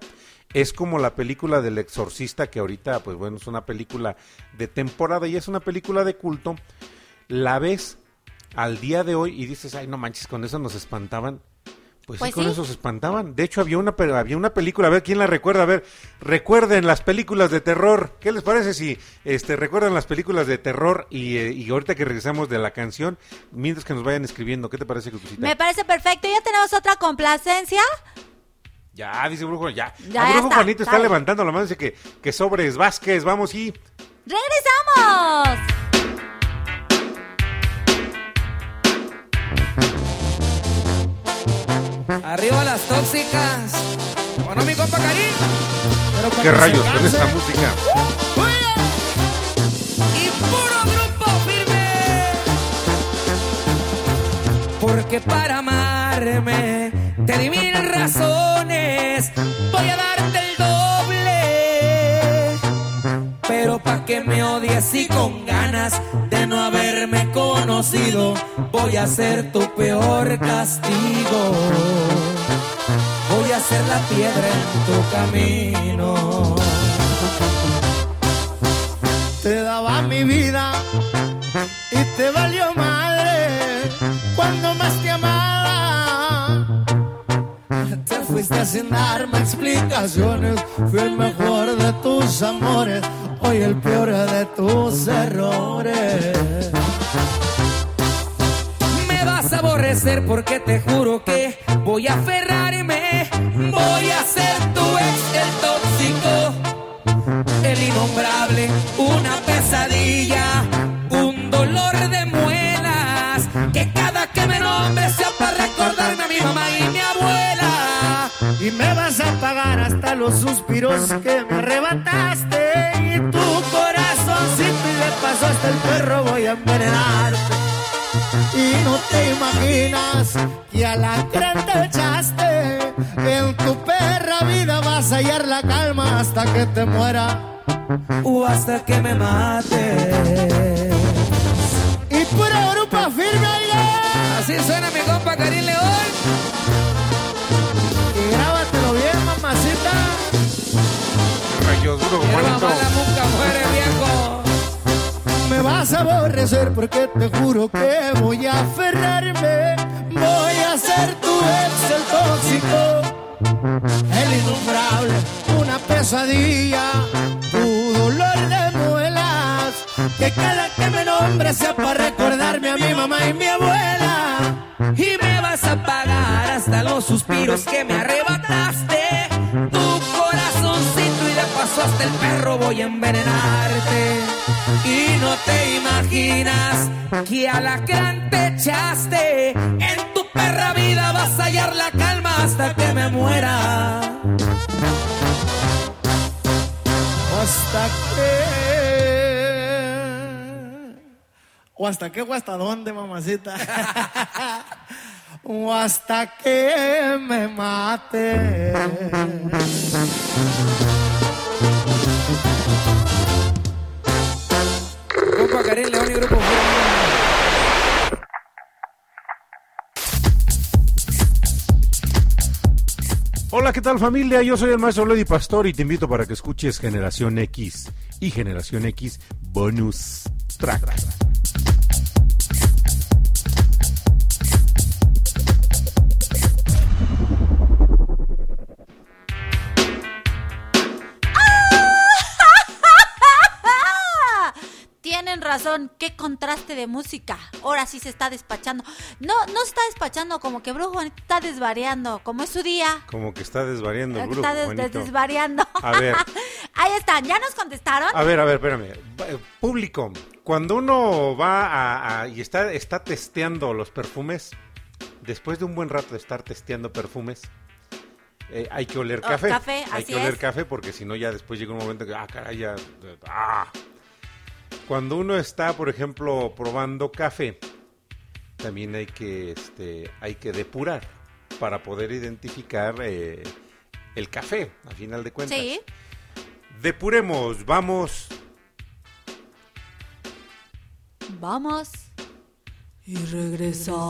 Es como la película del exorcista que ahorita, pues bueno, es una película de temporada y es una película de culto. La ves al día de hoy y dices, ay, no manches, con eso nos espantaban. Pues, Pues sí, con sí. eso se espantaban. De hecho, había una, había una película, a ver quién la recuerda, a ver, recuerden las películas de terror. ¿Qué les parece si este, recuerdan las películas de terror y, eh, y ahorita que regresamos de la canción, mientras que nos vayan escribiendo, ¿qué te parece, Cucucita? Me parece perfecto. Ya tenemos otra complacencia. Ya, dice Brujo, ya. Ya, Ah, ya Brujo está, Juanito está dale. levantando la mano, dice que, que sobres Vázquez, vamos y... ¡Regresamos! Arriba las tóxicas. Bueno, mi compa Karim. Pero ¿Qué rayos con esta música? Y puro grupo firme. que para amarme te di mil razones. Voy a darte el doble. Pero pa' que me odies y con ganas de no conocido, voy a ser tu peor castigo. Voy a ser la piedra en tu camino. Te daba mi vida y te valió madre cuando más te amaba. Te fuiste sin darme explicaciones. Fui el mejor de tus amores, hoy el peor de tus errores. Me vas a aborrecer porque te juro que voy a aferrarme. Voy a ser tu ex, el tóxico, el innombrable, una pesadilla, un dolor de muelas. Que cada que me nombre sea para recordarme a mi mamá y mi abuela. Y me vas a pagar hasta los suspiros que me arrebataste. Y tu corazoncito hasta el perro voy a envenenarte. Y no te imaginas que a la gran te echaste. En tu perra vida vas a hallar la calma hasta que te muera. O hasta que me mate. Y pura grupo firme, oiga. Así suena mi compa Karim León. Y grábatelo bien, mamacita. Rayos duro, Hierba Me vas a aborrecer porque te juro que voy a aferrarme. Voy a ser tu ex, el tóxico, el innombrable, una pesadilla, tu dolor de muelas. Que cada que me nombre sea para recordarme a mi mamá y mi abuela. Y me vas a pagar hasta los suspiros que me arrebataste. Tu corazoncito y de paso hasta el perro voy a envenenarte. Y no te imaginas que a la gran te echaste. En tu perra vida vas a hallar la calma hasta que me muera. Hasta que. O hasta qué o hasta dónde, mamacita. o hasta que me mate. Compa Karim León y Grupo. Hola, ¿qué tal familia? Yo soy el maestro Lady Pastor y te invito para que escuches Generación X y Generación X Bonus Track. Razón, qué contraste de música. Ahora sí se está despachando. No, no se está despachando como que Brujo está desvariando, como es su día. Como que está desvariando el grupo, Está des- desvariando. A ver. <laughs> Ahí están, ¿ya nos contestaron? A ver, a ver, espérame. Público, cuando uno va a, a- y está, está testeando los perfumes, después de un buen rato de estar testeando perfumes, eh, hay que oler Oh, café. café, hay así que oler es. café porque si no ya después llega un momento que, ah, caray, ya, ah. Cuando uno está, por ejemplo, probando café, también hay que, este, hay que depurar para poder identificar eh, el café, a final de cuentas. Sí. Depuremos, vamos. Vamos. Y regresamos.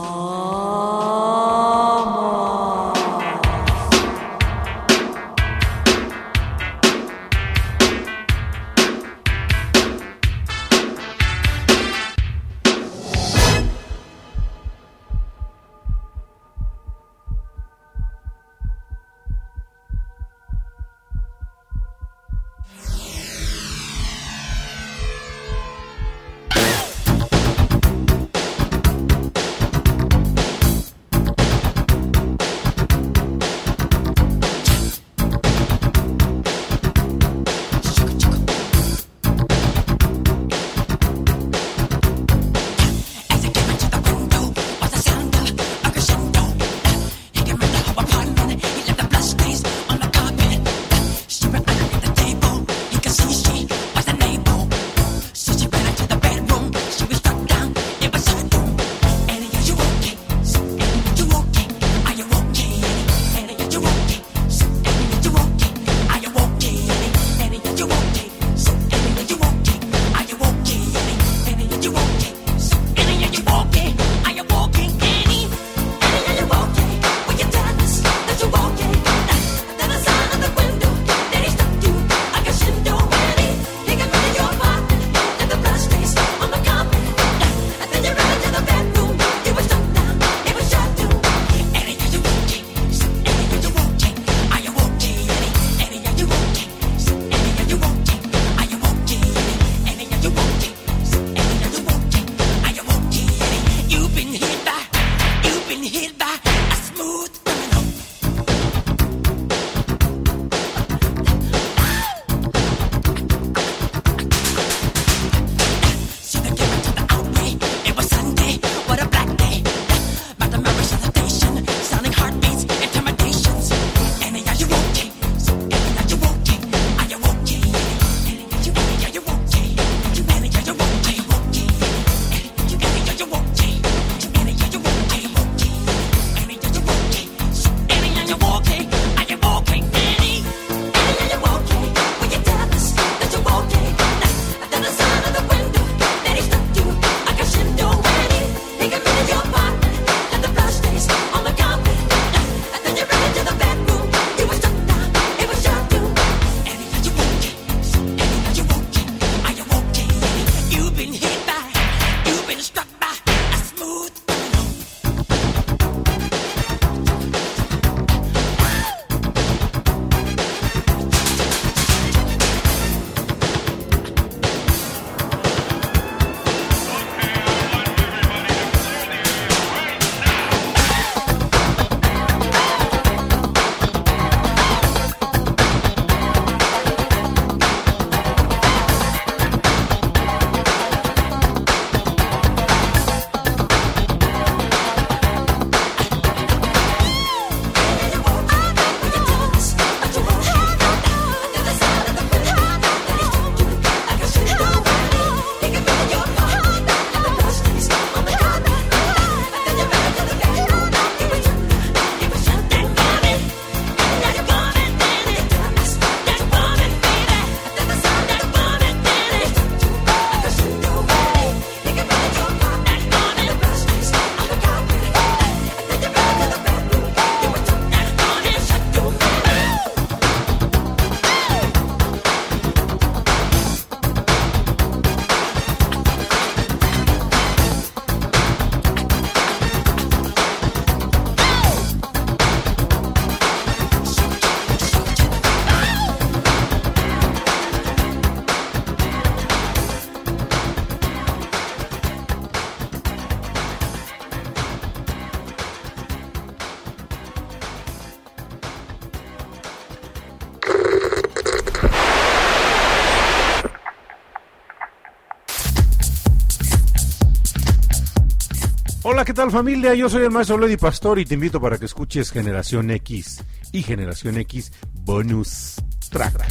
¿Qué tal familia? Yo soy el maestro Lady Pastor y te invito para que escuches Generación X y Generación X Bonus Track.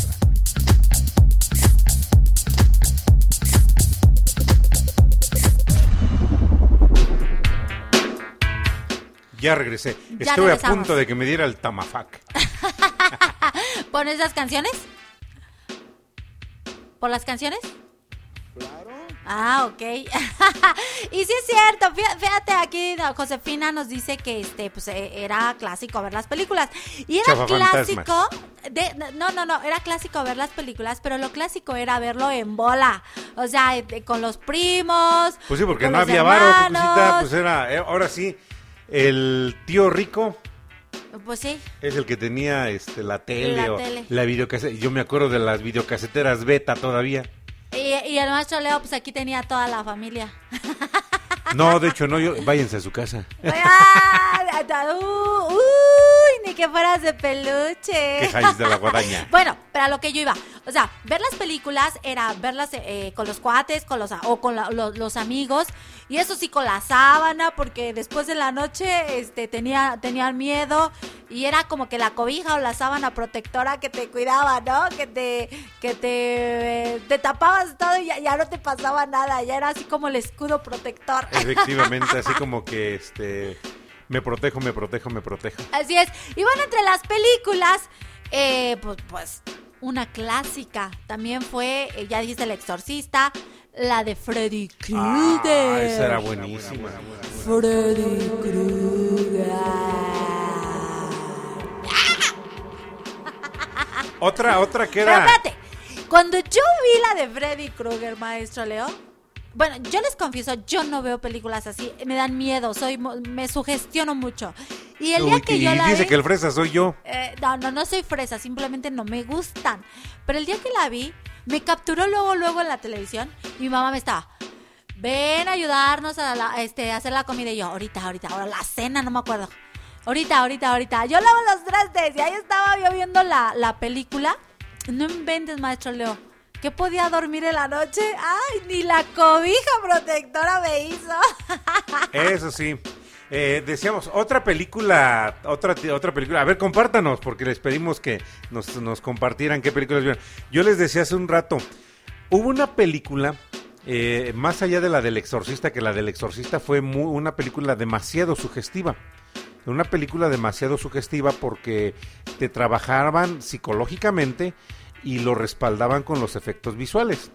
Ya regresé. Ya Estuve a punto de que me diera el tamafac. <laughs> ¿Por esas canciones? ¿Por las canciones? Ah, ok. <laughs> <laughs> y sí es cierto, fí- fíjate aquí, no, Josefina nos dice que este, pues eh, era clásico ver las películas. Y era clásico, de, no, no, no, era clásico ver las películas, pero lo clásico era verlo en bola. O sea, eh, con los primos. Pues sí, porque con no los había varo, hermanos. Cucucita, pues era, eh, ahora sí, el tío rico Pues sí. es el que tenía este la tele La o tele. la. Yo me acuerdo de las videocaseteras beta todavía. Y, y el maestro Leo, pues aquí tenía toda la familia. No, de hecho no, yo, váyanse a su casa. ¡Ah! Uh, ¡Uy! Ni que fueras de peluche. Quejáis de la guadaña. <laughs> Bueno, pero a lo que yo iba. O sea, ver las películas era verlas eh, con los cuates, con los o con la- los, los amigos. Y eso sí con la sábana, porque después de la noche este, tenía, tenían miedo. Y era como que la cobija o la sábana protectora que te cuidaba, ¿no? Que te, que te, te tapabas todo y ya, ya no te pasaba nada. Ya era así como el escudo protector. Efectivamente, <laughs> así como que este me protejo, me protejo, me protejo. Así es. Y bueno, entre las películas, eh, pues, pues, una clásica también fue, eh, ya dijiste El Exorcista, la de Freddy Krueger. Ah, esa era buenísima. Freddy Krueger. Otra, otra que Pero era. espérate, cuando yo vi la de Freddy Krueger, maestro Leo, bueno, yo les confieso, yo no veo películas así, me dan miedo, soy, me sugestiono mucho. Y el día Uy, que y yo la dice vi, que el fresa soy yo. eh, no, no, no soy fresa, simplemente no me gustan. Pero el día que la vi, me capturó luego, luego en la televisión y mi mamá me estaba, ven a ayudarnos a, la- este, a hacer la comida. Y yo, ahorita, ahorita, ahora la cena, no me acuerdo. Ahorita, ahorita, ahorita. Yo lavo los trastes y ahí estaba yo viendo la, la película. No inventes, maestro Leo. ¿Qué podía dormir en la noche? Ay, ni la cobija protectora me hizo. <laughs> Eso sí. Eh, decíamos, otra película, otra, otra película. A ver, compártanos, porque les pedimos que nos, nos compartieran qué películas vieron. Yo les decía hace un rato, hubo una película, eh, más allá de la del exorcista, que la del exorcista fue una película demasiado sugestiva. Una película demasiado sugestiva porque te trabajaban psicológicamente y lo respaldaban con los efectos visuales.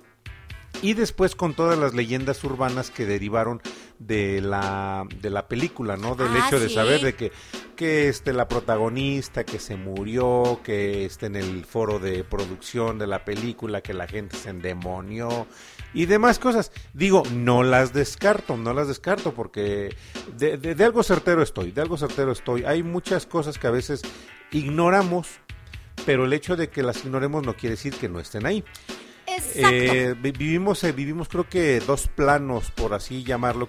Y después con todas las leyendas urbanas que derivaron de la, de la película, ¿no? Del Ah, hecho de sí. saber de que, que este, la protagonista que se murió, que este, en el foro de producción de la película, que la gente se endemonió y demás cosas. Digo, no las descarto, no las descarto porque de, de- de algo certero estoy, de algo certero estoy. Hay muchas cosas que a veces ignoramos, pero el hecho de que las ignoremos no quiere decir que no estén ahí. Exacto. Eh, vi- vivimos, eh, vivimos creo que dos planos, por así llamarlo,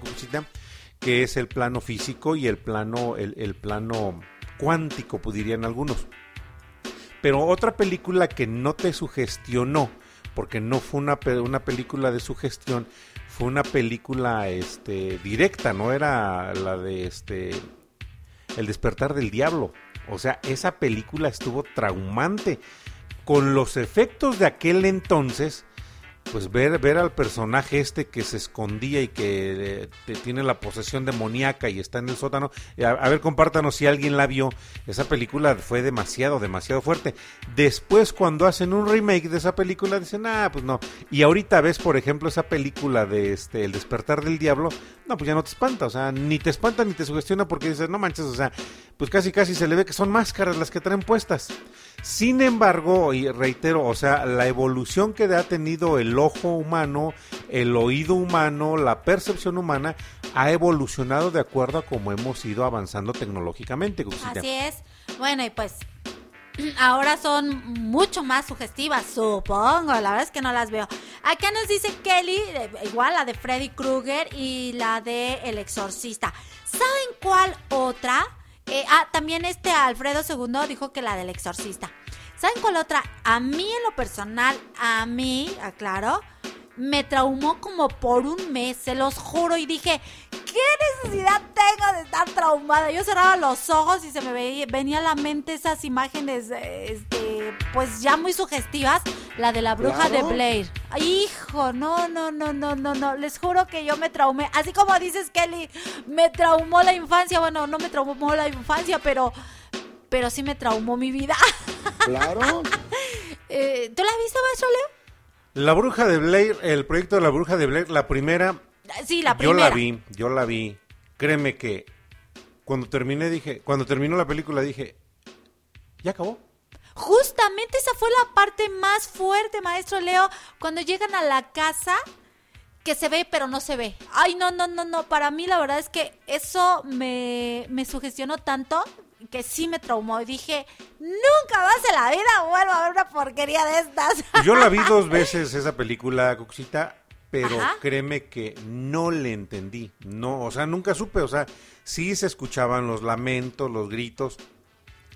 que es el plano físico y el plano, el, el plano cuántico, dirían algunos. Pero otra película que no te sugestionó, porque no fue una, una película de sugestión, fue una película este, directa, no era la de este El despertar del diablo. O sea, esa película estuvo traumante. Con los efectos de aquel entonces, pues ver, ver al personaje este que se escondía y que eh, tiene la posesión demoníaca y está en el sótano. A, a ver, compártanos si alguien la vio. Esa película fue demasiado, demasiado fuerte. Después, cuando hacen un remake de esa película, dicen, ah, pues no. Y ahorita ves, por ejemplo, esa película de este El despertar del diablo. No, pues ya no te espanta. O sea, ni te espanta ni te sugestiona porque dices, no manches, o sea, pues casi casi se le ve que son máscaras las que traen puestas. Sin embargo, y reitero, o sea, la evolución que ha tenido el ojo humano, el oído humano, la percepción humana, ha evolucionado de acuerdo a cómo hemos ido avanzando tecnológicamente. Cucucita. Así es. Bueno, y pues <clears throat> ahora son mucho más sugestivas, supongo. La verdad es que no las veo. Acá nos dice Kelly, igual la de Freddy Krueger y la de El Exorcista. ¿Saben cuál otra? Eh, ah, también este Alfredo II dijo que la del Exorcista. ¿Saben cuál otra? A mí en lo personal, a mí, aclaro, me traumó como por un mes, se los juro, y dije, ¿qué ¿Qué necesidad tengo de estar traumada? Yo cerraba los ojos y se me veía, venía a la mente esas imágenes, este, pues ya muy sugestivas. La de la bruja Claro. de Blair. Hijo, no, no, no, no, no, no. Les juro que yo me traumé. Así como dices, Kelly, me traumó la infancia. Bueno, no me traumó la infancia, pero, pero sí me traumó mi vida. Claro. <laughs> Eh, ¿Tú la viste, maestro Leo? La bruja de Blair, el proyecto de la bruja de Blair, la primera, Sí, la yo primera. la vi, yo la vi. Créeme que cuando terminé dije, cuando terminó la película dije, ya acabó. Justamente esa fue la parte más fuerte, maestro Leo, cuando llegan a la casa que se ve pero no se ve. Ay, no, no, no, no, para mí la verdad es que eso me, me sugestionó tanto que sí me traumó y dije, nunca más en la vida vuelvo a ver una porquería de estas. Yo la vi dos <laughs> veces esa película, Coxita, pero Ajá. créeme que no le entendí. No, o sea, nunca supe, o sea, sí se escuchaban los lamentos, los gritos.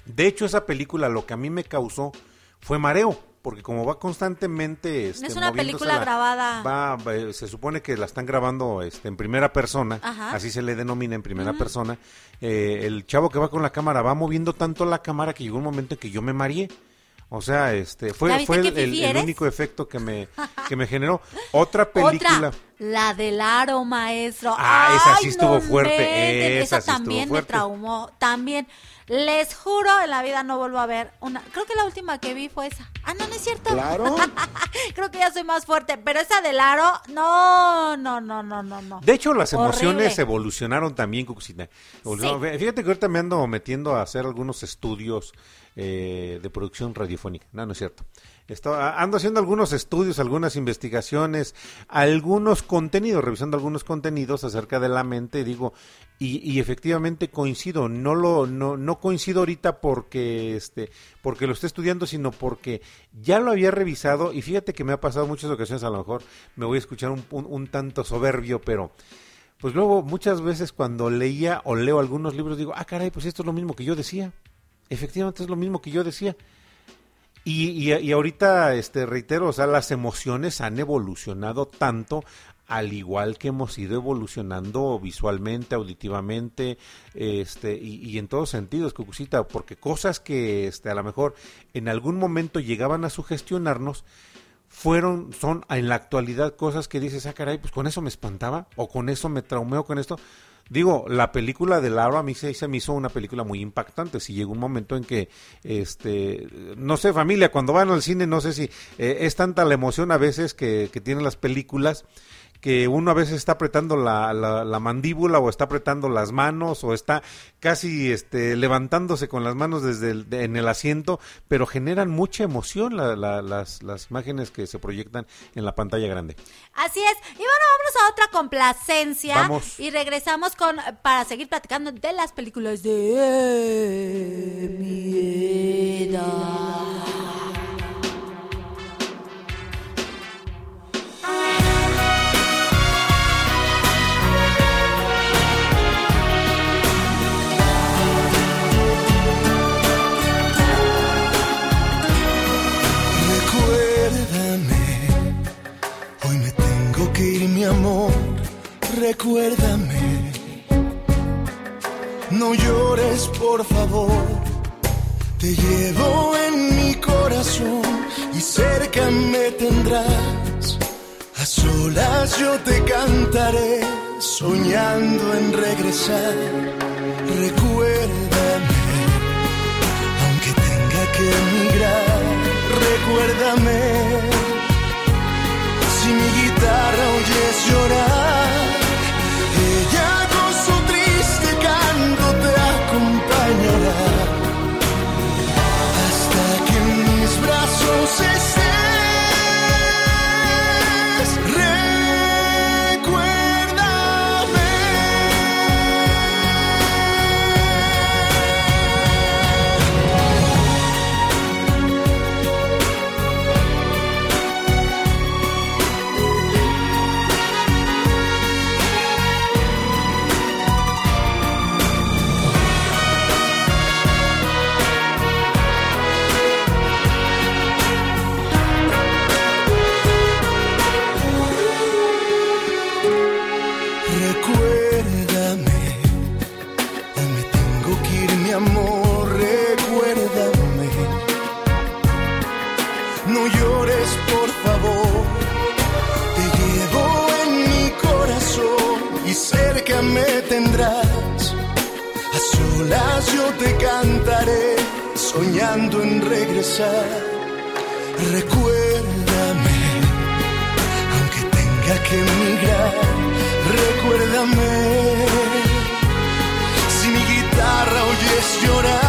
De hecho, esa película lo que a mí me causó fue mareo, porque como va constantemente este, es una película la- grabada. va- va- se supone que la están grabando este, en primera persona, Ajá. así se le denomina en primera Ujú. persona. Eh, el chavo que va con la cámara va moviendo tanto la cámara que llegó un momento en que yo me mareé. O sea, este ¿Ya fue, fue el, único efecto que me, <laughs> que me generó. Otra película. Otra, la del aro, maestro. Ah, esa sí Ay, estuvo no fuerte, esa Esa, sí estuvo también me traumó. También. Les juro, en la vida no vuelvo a ver una. Creo que la última que vi fue esa. Ah, no, no es cierto. Claro. <laughs> Creo que ya soy más fuerte. Pero esa del aro, no, no, no, no, no, no. De hecho, las Horrible. emociones evolucionaron también, Cucucita. Evolucionaron. Fíjate que ahorita me ando metiendo a hacer algunos estudios eh, de producción radiofónica. No, no es cierto. Estaba- ando haciendo algunos estudios, algunas investigaciones, algunos contenidos, revisando algunos contenidos acerca de la mente, digo, y, y efectivamente coincido. No lo, no, no coincido ahorita porque, este, porque lo esté estudiando, sino porque ya lo había revisado y fíjate que me ha pasado muchas ocasiones, a lo mejor me voy a escuchar un, un- un tanto soberbio, pero pues luego muchas veces cuando leía o leo algunos libros digo, ah, caray, pues esto es lo mismo que yo decía. Efectivamente es lo mismo que yo decía. Y, y, ahorita, este, reitero, o sea, las emociones han evolucionado tanto, al igual que hemos ido evolucionando visualmente, auditivamente, este, y, y en todos sentidos, Cucucita, porque cosas que, este, a lo mejor en algún momento llegaban a sugestionarnos, fueron, son en la actualidad cosas que dices, ah, caray, pues con eso me espantaba, o con eso me traumeo, con esto. Digo, la película de Laura a mí se, me hizo una película muy impactante. Si llegó un momento en que, este, no sé, familia, cuando van al cine, no sé si eh, es tanta la emoción a veces que, que tienen las películas que uno a veces está apretando la, la, la mandíbula o está apretando las manos o está casi este, levantándose con las manos desde el, de- en el asiento, pero generan mucha emoción la- la- las, las imágenes que se proyectan en la pantalla grande. Así es. Y bueno, vámonos a otra complacencia. Vamos. Y regresamos con para seguir platicando de las películas de miedo. Recuérdame, Recuérdame, no llores, por favor. Te llevo en mi corazón y cerca me tendrás. A solas yo te cantaré, soñando en regresar. Recuérdame, aunque tenga que emigrar, recuérdame. Si mi guitarra oyes llorar, soñando en regresar. Recuérdame, aunque tenga que emigrar, recuérdame. Si mi guitarra oyes llorar,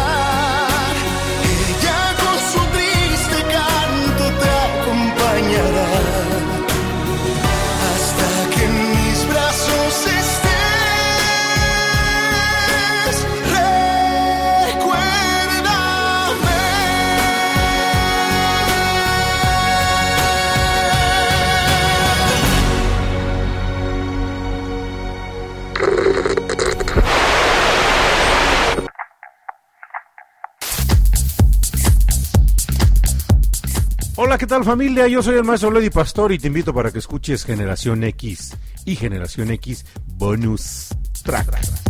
tal familia? Yo soy el maestro Lady Pastor y te invito para que escuches Generación X y Generación X Bonus Track.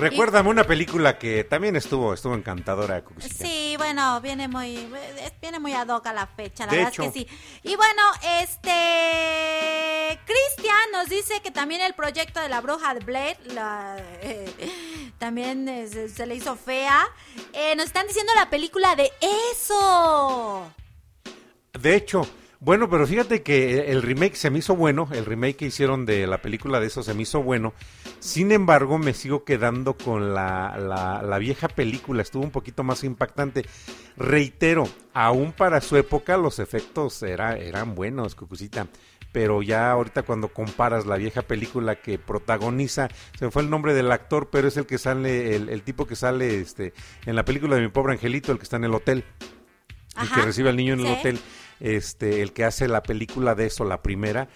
Recuérdame una película que también estuvo, estuvo encantadora, Cucucita. Sí, bueno, viene muy, viene muy ad hoc a la fecha, la De verdad hecho. es que sí. Y bueno, este, Cristian nos dice que también el proyecto de la bruja de Blade la, eh, también eh, se, se le hizo fea. Eh, nos están diciendo la película de eso. De hecho, bueno, pero fíjate que el remake se me hizo bueno, el remake que hicieron de la película de eso se me hizo bueno. Sin embargo, me sigo quedando con la, la, la vieja película, estuvo un poquito más impactante. Reitero, aún para su época los efectos era, eran buenos, Cucucita. Pero ya ahorita cuando comparas la vieja película que protagoniza, se me fue el nombre del actor, pero es el que sale, el, el tipo que sale este, en la película de mi pobre angelito, el que está en el hotel el que recibe al niño en el sí. hotel, este, el que hace la película de eso, la primera,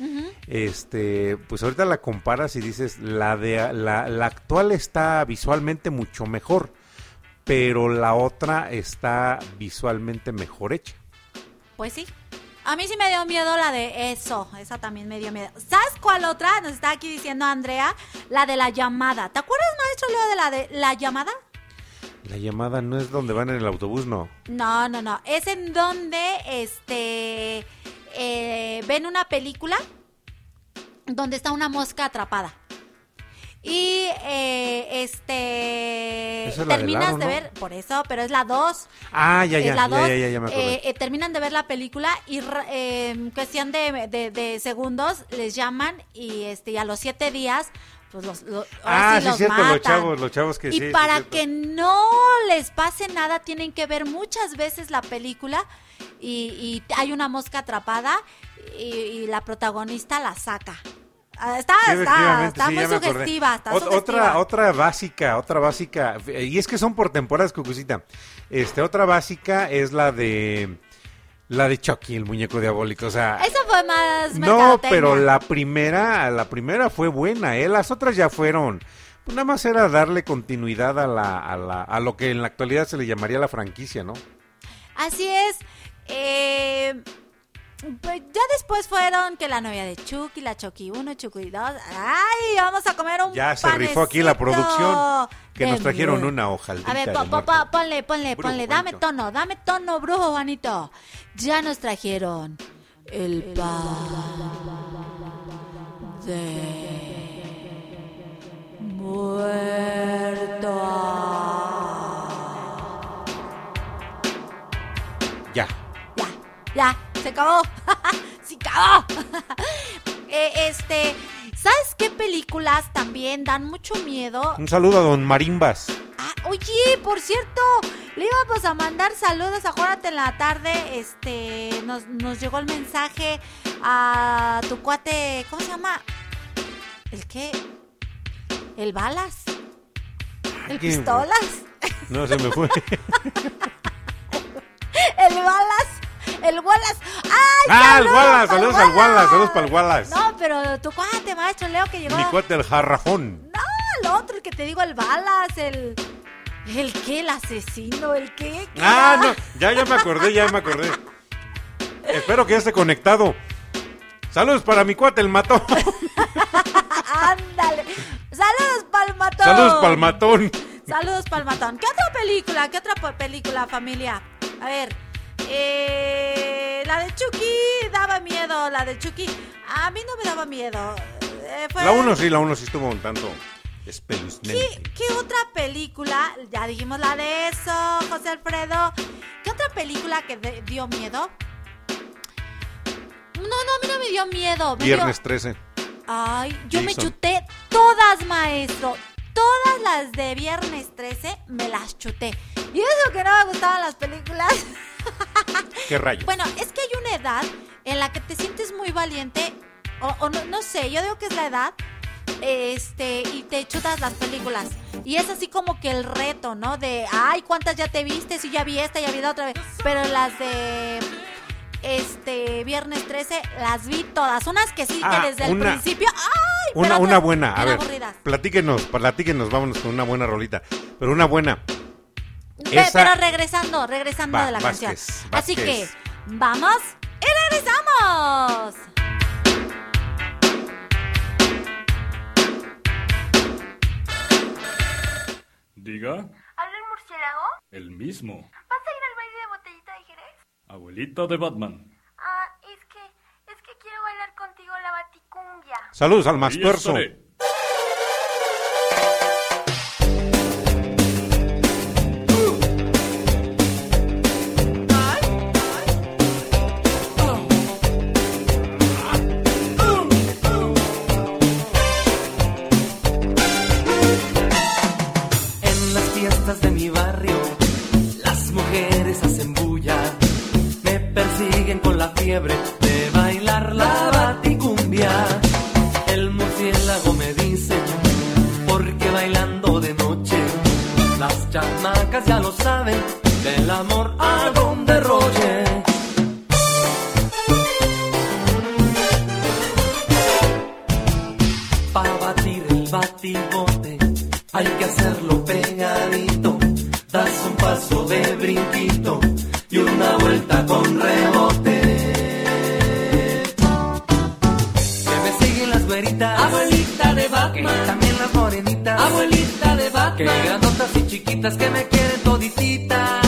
este, pues ahorita la comparas y dices, la de la, la actual está visualmente mucho mejor, pero la otra está visualmente mejor hecha. Pues sí. A mí sí me dio miedo la de eso. Esa también me dio miedo. ¿Sabes cuál otra? Nos está aquí diciendo Andrea. La de la llamada. ¿Te acuerdas, maestro Leo, de la de la llamada? La llamada no es donde van en el autobús, no. No, no, no. Es en donde este eh, ven una película donde está una mosca atrapada. Y eh, este Esa es la terminas de ¿no? ver, por eso, pero es la 2. Ah, ya, Es ya, la ya, dos. ya, ya, ya me. Eh, eh, terminan de ver la película y eh, en cuestión de, de- de segundos les llaman y este y a los siete días pues los, ahora ah, sí sí, los cierto, los matan. chavos, los chavos que y sí. para que no les pase nada tienen que ver muchas veces la película y, y hay una mosca atrapada y, y la protagonista la saca. Ah, Está, Sí, está, está sí, muy sugestiva, está sugestiva. Otra, otra básica, otra básica, y es que son por temporadas, Cucucita. Este, otra básica es la de la de Chucky, el muñeco diabólico, o sea, Esa fue más no, pero la primera, la primera fue buena, ¿eh? Las otras ya fueron, pues nada más era darle continuidad a la, a la, a lo que en la actualidad se le llamaría la franquicia, ¿no? Así es. Eh, pues ya después fueron que la novia de Chucky, la Chucky 1, Chucky 2. ¡Ay! Vamos a comer un Ya se rifó aquí la producción, que nos trajeron una hojaldita A ver, po- po- po- ponle, ponle, Brujo ponle. Dame Juanito. tono, dame tono, brujo Juanito. Ya nos trajeron el pan de muerto. Ya. Ya, se acabó. <laughs> se acabó. <laughs> Eh, este, ¿sabes qué películas también dan mucho miedo? Un saludo a don Marimbas. Ah, oye, por cierto, le íbamos a mandar saludos. Acuérdate en la tarde, este, nos, nos llegó el mensaje a tu cuate, ¿cómo se llama? ¿El qué? ¿El balas? ¿El pistolas? No, se me fue. <laughs> ¿El balas? ¿El Wallace? ¡Ay, ah, el Wallace, saludos al Wallace, saludos para el Wallace. No, pero tu cuate, maestro Leo, que llegó. Mi cuate, el jarrajón. No, el otro, el que te digo, el balas, el. ¿El qué? ¿El asesino? ¿El qué? ¿Qué Ah, era? no, ya, ya me acordé, ya me acordé. Espero que ya esté conectado. Saludos para mi cuate, el matón. <laughs> Ándale. Saludos, Palmatón. Saludos para el matón. Saludos, Palmatón. ¿Qué otra película? ¿Qué otra película, familia? A ver, Eh, la de Chucky daba miedo, la de Chucky. A mí no me daba miedo. Eh, fue- La 1 sí, la 1 sí estuvo un tanto espeluznante. ¿Qué, qué otra película? Ya dijimos la de eso, José Alfredo. ¿Qué otra película que de- dio miedo? No, no, a mí no me dio miedo. me dio- Viernes 13. Ay, yo me chuté todas, maestro. Todas las de Viernes 13 me las chuté. Y eso que no me gustaban las películas. <laughs> ¿Qué rayos? Bueno, es que hay una edad en la que te sientes muy valiente, o, o no, no sé, yo digo que es la edad, este, y te chutas las películas. Y es así como que el reto, ¿no? De, ay, ¿cuántas ya te viste? Si ya vi esta, ya vi la otra vez. Pero las de, este, Viernes 13, las vi todas. Unas que sí, Ah, que desde el principio, ay, Una, pero una otras buena, a ver, aburridas. platíquenos, platíquenos, vámonos con una buena rolita. Pero una buena. Esa- Pero regresando, regresando Va, de la Vázquez, canción. Así que, vamos y regresamos. Diga, ¿Habla el murciélago? el mismo. ¿Vas a ir al baile de botellita de Jerez? Abuelita de Batman. Ah, es que, es que quiero bailar contigo la baticumbia. Saludos al más tuerzo. estaré. De bailar la baticumbia. El murciélago me dice, porque bailando de noche, las chamacas ya lo saben, del amor hago un derroche. Pa' batir el batibote hay que hacerlo pegadito. Das un paso de brinquito Grandotas y chiquitas que me quieren todititas.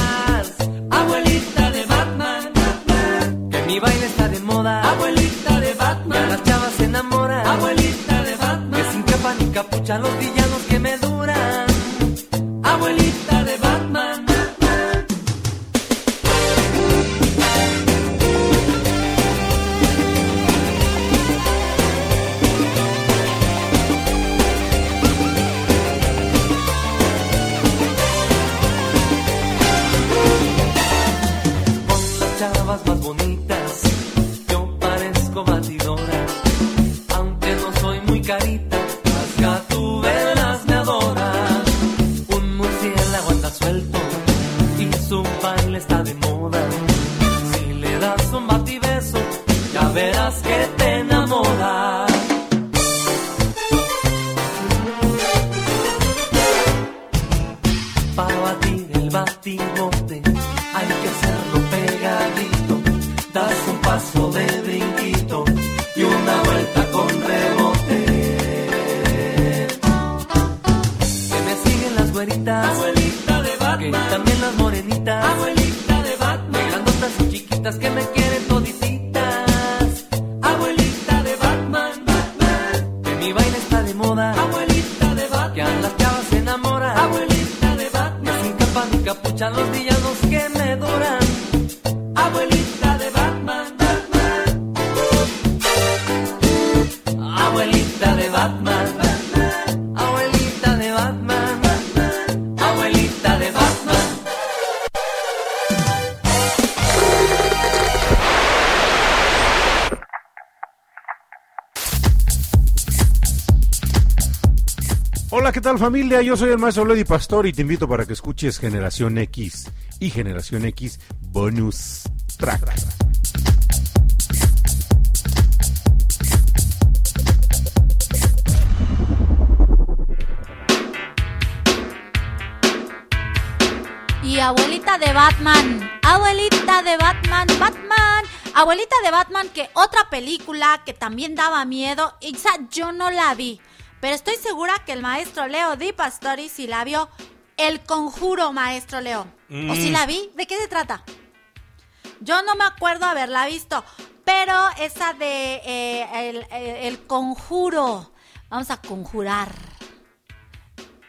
Yo soy el maestro Lady Pastor y te invito para que escuches Generación X y Generación X Bonus Track. Y abuelita de Batman, abuelita de Batman, Batman, abuelita de Batman, que otra película que también daba miedo, yo no la vi, pero estoy segura que el maestro Leo Di Pastori sí la vio. El conjuro, maestro Leo. ¿O Mm. sí la vi? ¿De qué se trata? Yo no me acuerdo haberla visto, pero esa de eh, el, el- el conjuro. Vamos a conjurar.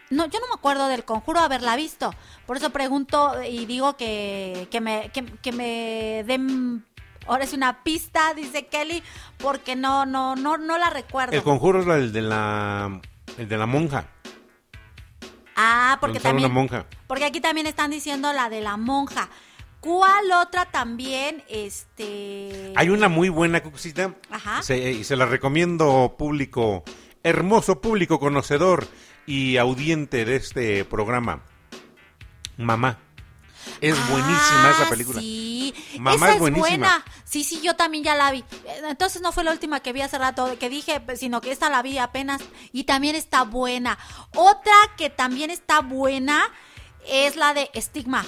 No, yo no me acuerdo del conjuro haberla visto. Por eso pregunto y digo que, que me, que, que me den. Ahora es una pista, dice Kelly, porque no, no, no, no la recuerdo. El conjuro es la- el de la, el de la monja. ah, porque también. una monja. Porque aquí también están diciendo la de la monja. ¿Cuál otra también? Este. Hay una muy buena cucita. Ajá. Se- y se la recomiendo público, hermoso público conocedor y audiente de este programa. Mamá. Es buenísima esa Ah, película. Sí, Mamá esa es es buenísima. buena. Sí, sí, yo también ya la vi. Entonces no fue la última que vi hace rato, que dije, pues, sino que esta la vi apenas y también está buena. Otra que también está buena es la de Estigma.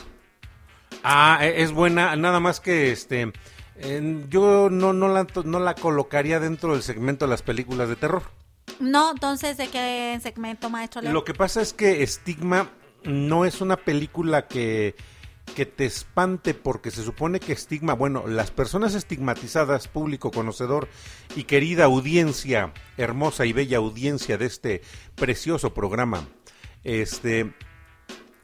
Ah, e- es buena, nada más que este yo no no la no la colocaría dentro del segmento de las películas de terror. No, entonces, ¿de qué segmento, maestro Leo? Lo que pasa es que Estigma no es una película que, que te espante porque se supone que estigma, bueno, las personas estigmatizadas, público conocedor y querida audiencia, hermosa y bella audiencia de este precioso programa, este,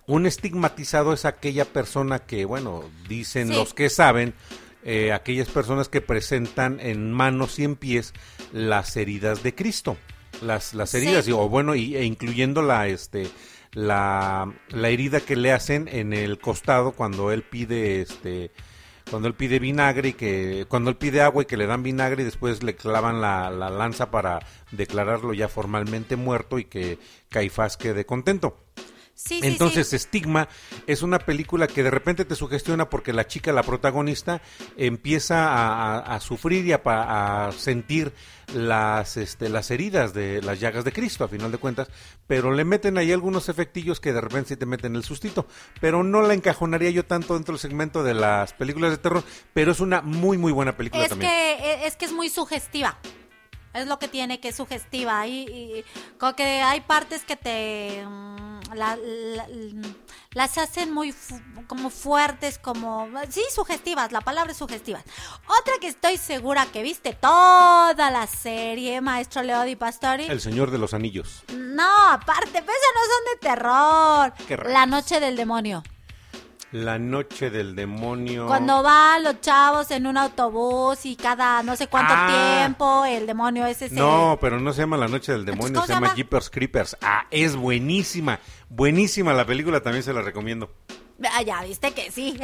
un estigmatizado es aquella persona que, bueno, dicen Sí. los que saben, eh, aquellas personas que presentan en manos y en pies las heridas de Cristo. Las, las Sí. heridas, y- o bueno, y, e incluyendo la, este, la, la herida que le hacen en el costado cuando él pide, este, cuando él pide vinagre y que, cuando él pide agua y que le dan vinagre y después le clavan la, la lanza para declararlo ya formalmente muerto y que Caifás quede contento. Sí, sí, Entonces, sí. Estigma es una película que de repente te sugestiona porque la chica, la protagonista, empieza a, a- a sufrir y a, a sentir las, este, las heridas de las llagas de Cristo, a final de cuentas, pero le meten ahí algunos efectillos que de repente sí te meten el sustito. Pero no la encajonaría yo tanto dentro del segmento de las películas de terror, pero es una muy, muy buena película Es también. que, e- es que es muy sugestiva. Es lo que tiene, que es sugestiva. Y, y como que hay partes que te... mm, la- la- las hacen muy fu- como fuertes, como... Sí, sugestivas, la palabra es sugestivas. Otra que estoy segura que viste toda la serie, maestro Leo Di Pastori. El Señor de los Anillos. No, aparte, pero esas no son de terror. Qué. La noche del demonio. La Noche del Demonio. Cuando van los chavos en un autobús y cada no sé cuánto Ah. tiempo el demonio ese se... No, pero no se llama La Noche del Demonio, ¿cómo se se llama? Jeepers Creepers. Ah, es buenísima, buenísima la película, también se la recomiendo. Ah, ya viste que sí.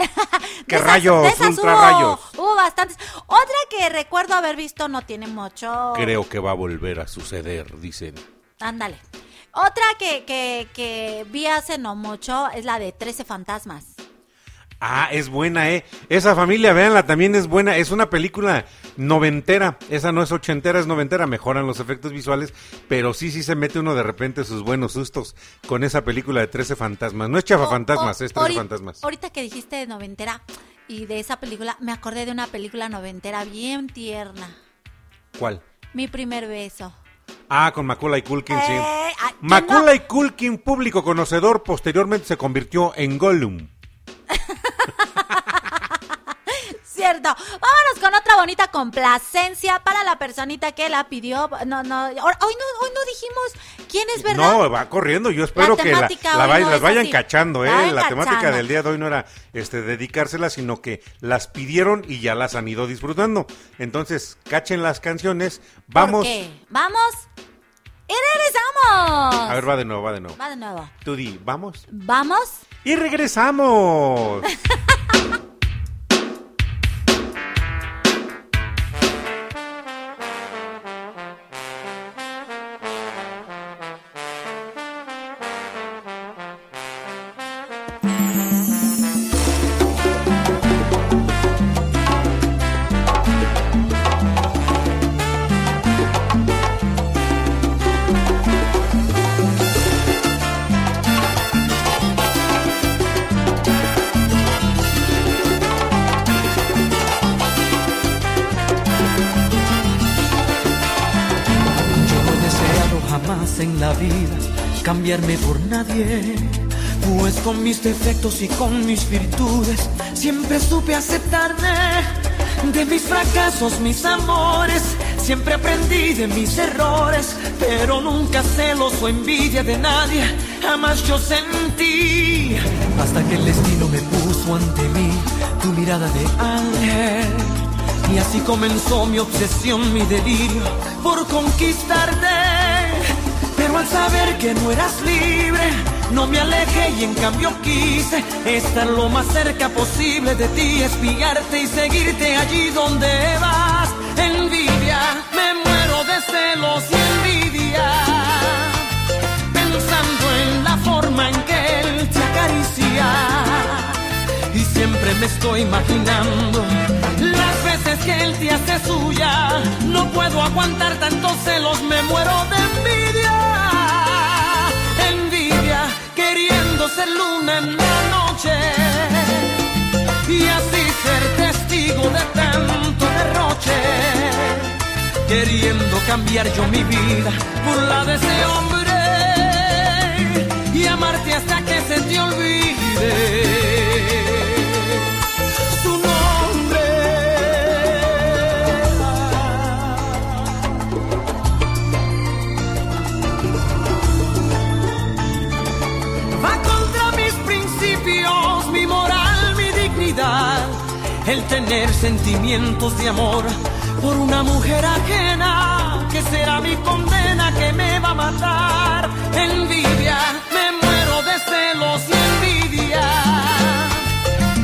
¡Qué <laughs> esas- rayos, ultra hubo- rayos! Hubo bastantes. Otra que recuerdo haber visto no tiene mucho. Creo que va a volver a suceder, dicen. Ándale. Otra que, que, que vi hace no mucho es la de 13 fantasmas. Ah, es buena, ¿eh? Esa familia, véanla, también es buena. Es una película noventera. Esa no es ochentera, es noventera. Mejoran los efectos visuales, pero sí, sí se mete uno de repente sus buenos sustos con esa película de 13 fantasmas. No es chafa fantasmas, es 13 Ahori- fantasmas. Ahorita que dijiste de noventera y de esa película, me acordé de una película noventera bien tierna. ¿Cuál? Mi primer beso. Ah, con Macaulay Culkin, sí. Eh, Macaulay Culkin, público conocedor, posteriormente se convirtió en Gollum. Cierto. Vámonos con otra bonita complacencia para la personita que la pidió. No, no, hoy no, hoy no dijimos quién es verdad. No, va corriendo. Yo espero La que la, la no las vayan así. cachando, ¿eh? La vayan La temática del día de hoy no era este dedicárselas, sino que las pidieron y ya las han ido disfrutando. Entonces, cachen las canciones. Vamos. ¿Qué? Vamos. Y regresamos. A ver, va de nuevo, va de nuevo. Va de nuevo. Tú di, vamos. Vamos. Y regresamos. <laughs> nadie, pues con mis defectos y con mis virtudes Siempre supe aceptarme de mis fracasos, mis amores. Siempre aprendí de mis errores, pero nunca celos o envidia de nadie. Jamás yo sentí hasta que el destino me puso ante mí tu mirada de ángel. Y así comenzó mi obsesión, mi delirio por conquistarte. Al saber que no eras libre, no me alejé y en cambio quise estar lo más cerca posible de ti, espiarte y seguirte allí donde vas. Envidia, me muero de celos y envidia, pensando en la forma en que él te acaricia. Y siempre me estoy imaginando que él te hace suya. No puedo aguantar tantos celos, me muero de envidia. Envidia, queriendo ser luna en la noche. Y así ser testigo de tanto derroche. Queriendo cambiar yo mi vida por la de ese hombre. Y amarte hasta que se te olvide El tener sentimientos de amor por una mujer ajena, que será mi condena que me va a matar. Envidia, me muero de celos y envidia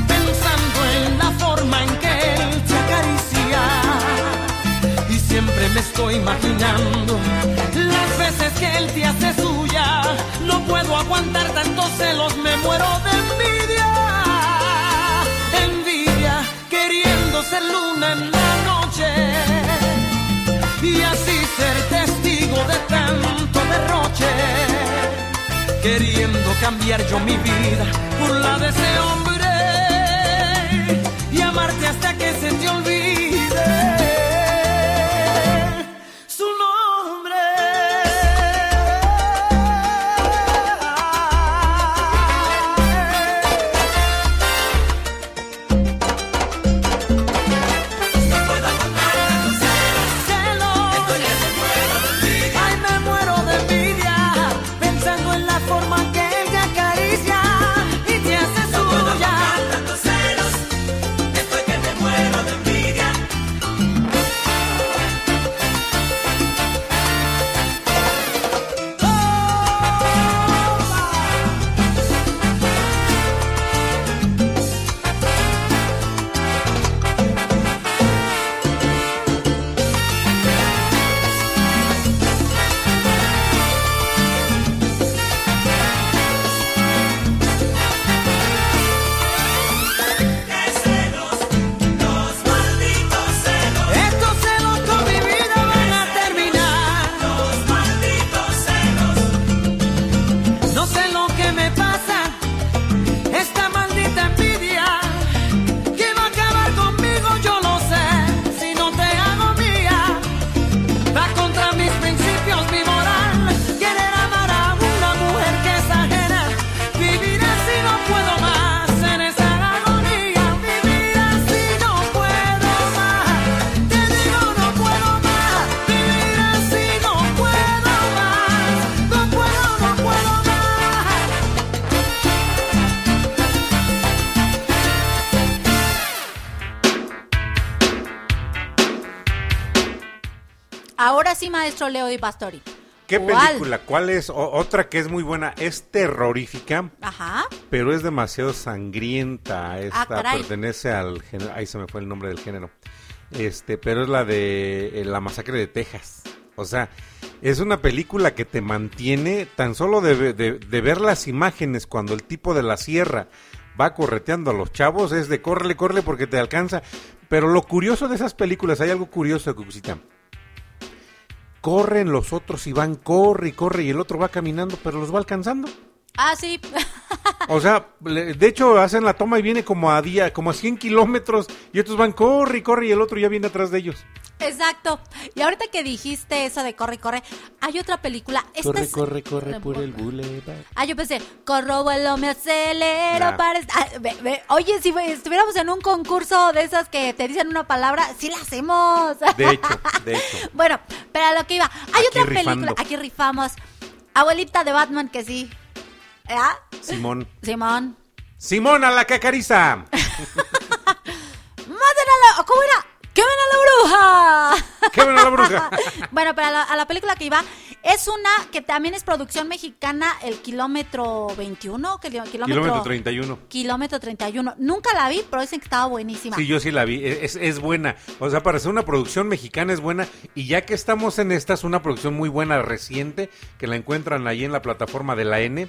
pensando en la forma en que él te acaricia. Y siempre me estoy imaginando las veces que él te hace suya. No puedo aguantar tantos celos, me muero de envidia. Ser luna en la noche. Y así ser testigo de tanto derroche queriendo cambiar yo mi vida por la de ese hombre y amarte hasta que se te olvide maestro Leo Di Pastori. ¿Qué ¿Cuál? película? ¿Cuál es? O- otra que es muy buena, es terrorífica, Ajá. pero es demasiado sangrienta. Esta Ah, pertenece al género, ahí se me fue el nombre del género. Este, pero es la de eh, La masacre de Texas. O sea, es una película que te mantiene tan solo de, de- de ver las imágenes cuando el tipo de la sierra va correteando a los chavos, es de córrele, córrele porque te alcanza. Pero lo curioso de esas películas, hay algo curioso, Cucusita. Corren los otros y van, corre y corre, y el otro va caminando, pero los va alcanzando. Ah, sí. O sea, de hecho hacen la toma y viene como a día, como a 100 kilómetros y estos van corre y corre y el otro ya viene atrás de ellos. Exacto. Y ahorita que dijiste eso de corre, corre, hay otra película. Esta corre, es- corre, corre por el boulevard. Ah, yo pensé, corro, vuelo, me acelero Nah. para... Ah, ve- ve- Oye, si estuviéramos en un concurso de esas que te dicen una palabra, sí la hacemos. De hecho, de hecho. <laughs> bueno, pero a lo que iba. Hay Aquí otra rifando. película, aquí rifamos. Abuelita de Batman, que sí. ¿Ah? Simón. Simón. Simón a la cacariza. <laughs> ¡Maten a la... ¿Cómo era? ¡Quemen a la bruja! <laughs> ¡Quemen a la bruja! <laughs> bueno, pero a la, a la película que iba, es una que también es producción mexicana, el kilómetro 21, que- kilómetro, Kilómetro 31. Kilómetro 31. Nunca la vi, pero dicen que estaba buenísima. Sí, yo sí la vi. Es, es buena. O sea, para ser una producción mexicana es buena. Y ya que estamos en esta, es una producción muy buena, reciente, que la encuentran ahí en la plataforma de la N.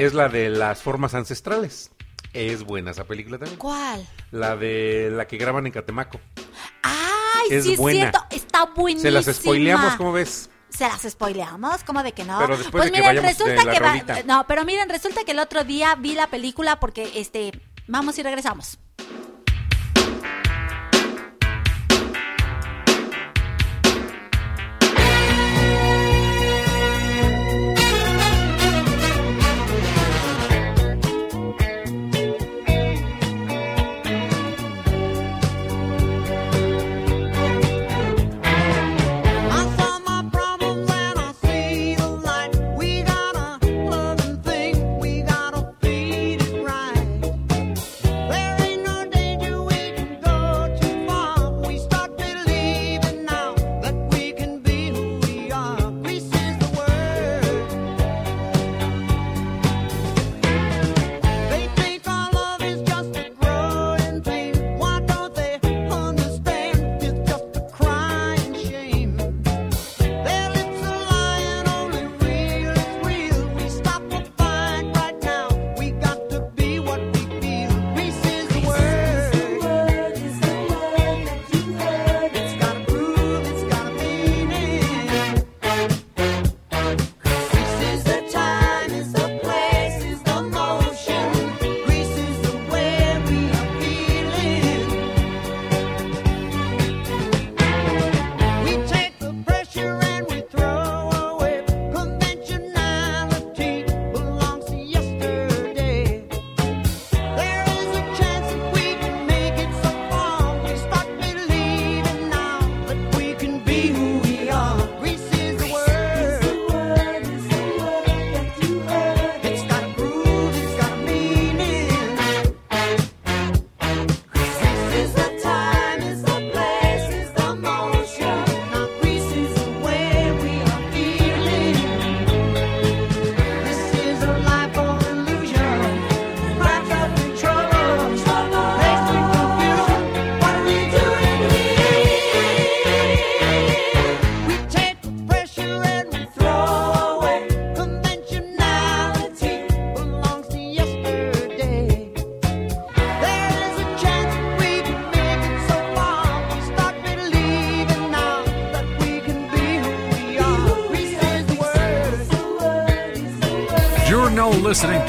Es la de las formas ancestrales. Es buena esa película también. ¿Cuál? La de la que graban en Catemaco. Ay, Es sí es buena. cierto, está buenísima. Se las spoileamos, ¿cómo ves? Se las spoileamos, ¿cómo de que no? Pero después pues de miren, resulta de la que va- no, pero miren, resulta que el otro día vi la película porque este, vamos y regresamos.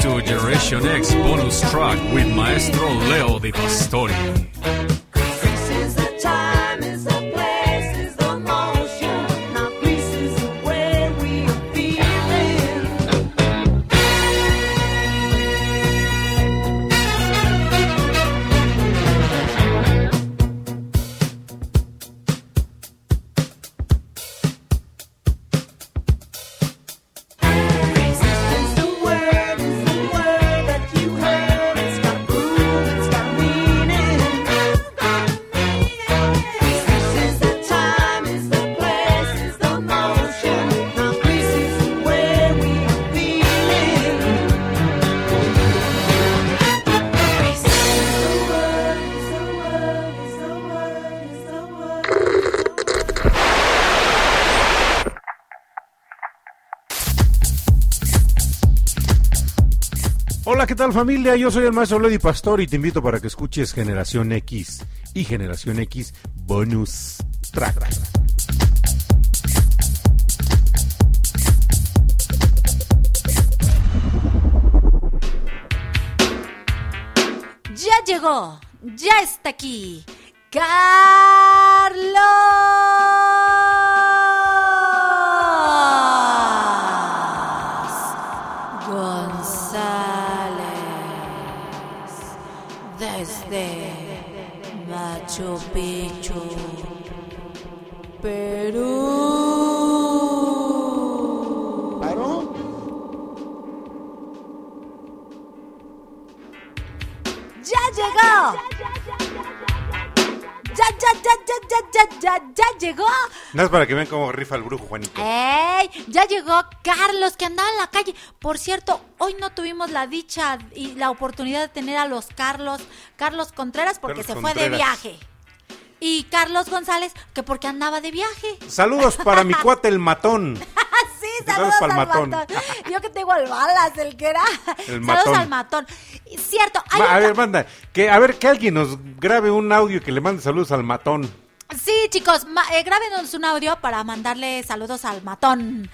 To Generation X bonus track with Maestro Leo Di Pastori. tal familia? Yo soy el maestro Lady Pastor y te invito para que escuches Generación X y Generación X Bonus Track. Ya llegó, ya está aquí ¡Ya llegó! ¡Ya, ya, ya, ya, ya, ya, ya, ya llegó! Nada más para que vean cómo rifa el brujo, Juanito. ¡Ey! Ya llegó Carlos, que andaba en la calle. Por cierto, hoy no tuvimos la dicha y la oportunidad de tener a los Carlos, Carlos Contreras, porque Carlos se fue de viaje. Y Carlos González, que porque andaba de viaje. Saludos para mi <laughs> cuate el matón. <laughs> Saludos al matón. matón. Yo que tengo al balas, el que era. El saludos matón. al matón. Cierto, hay a ver, manda, que a ver que alguien nos grabe un audio y que le mande saludos al matón. Sí, chicos, ma- eh, grábenos un audio para mandarle saludos al matón.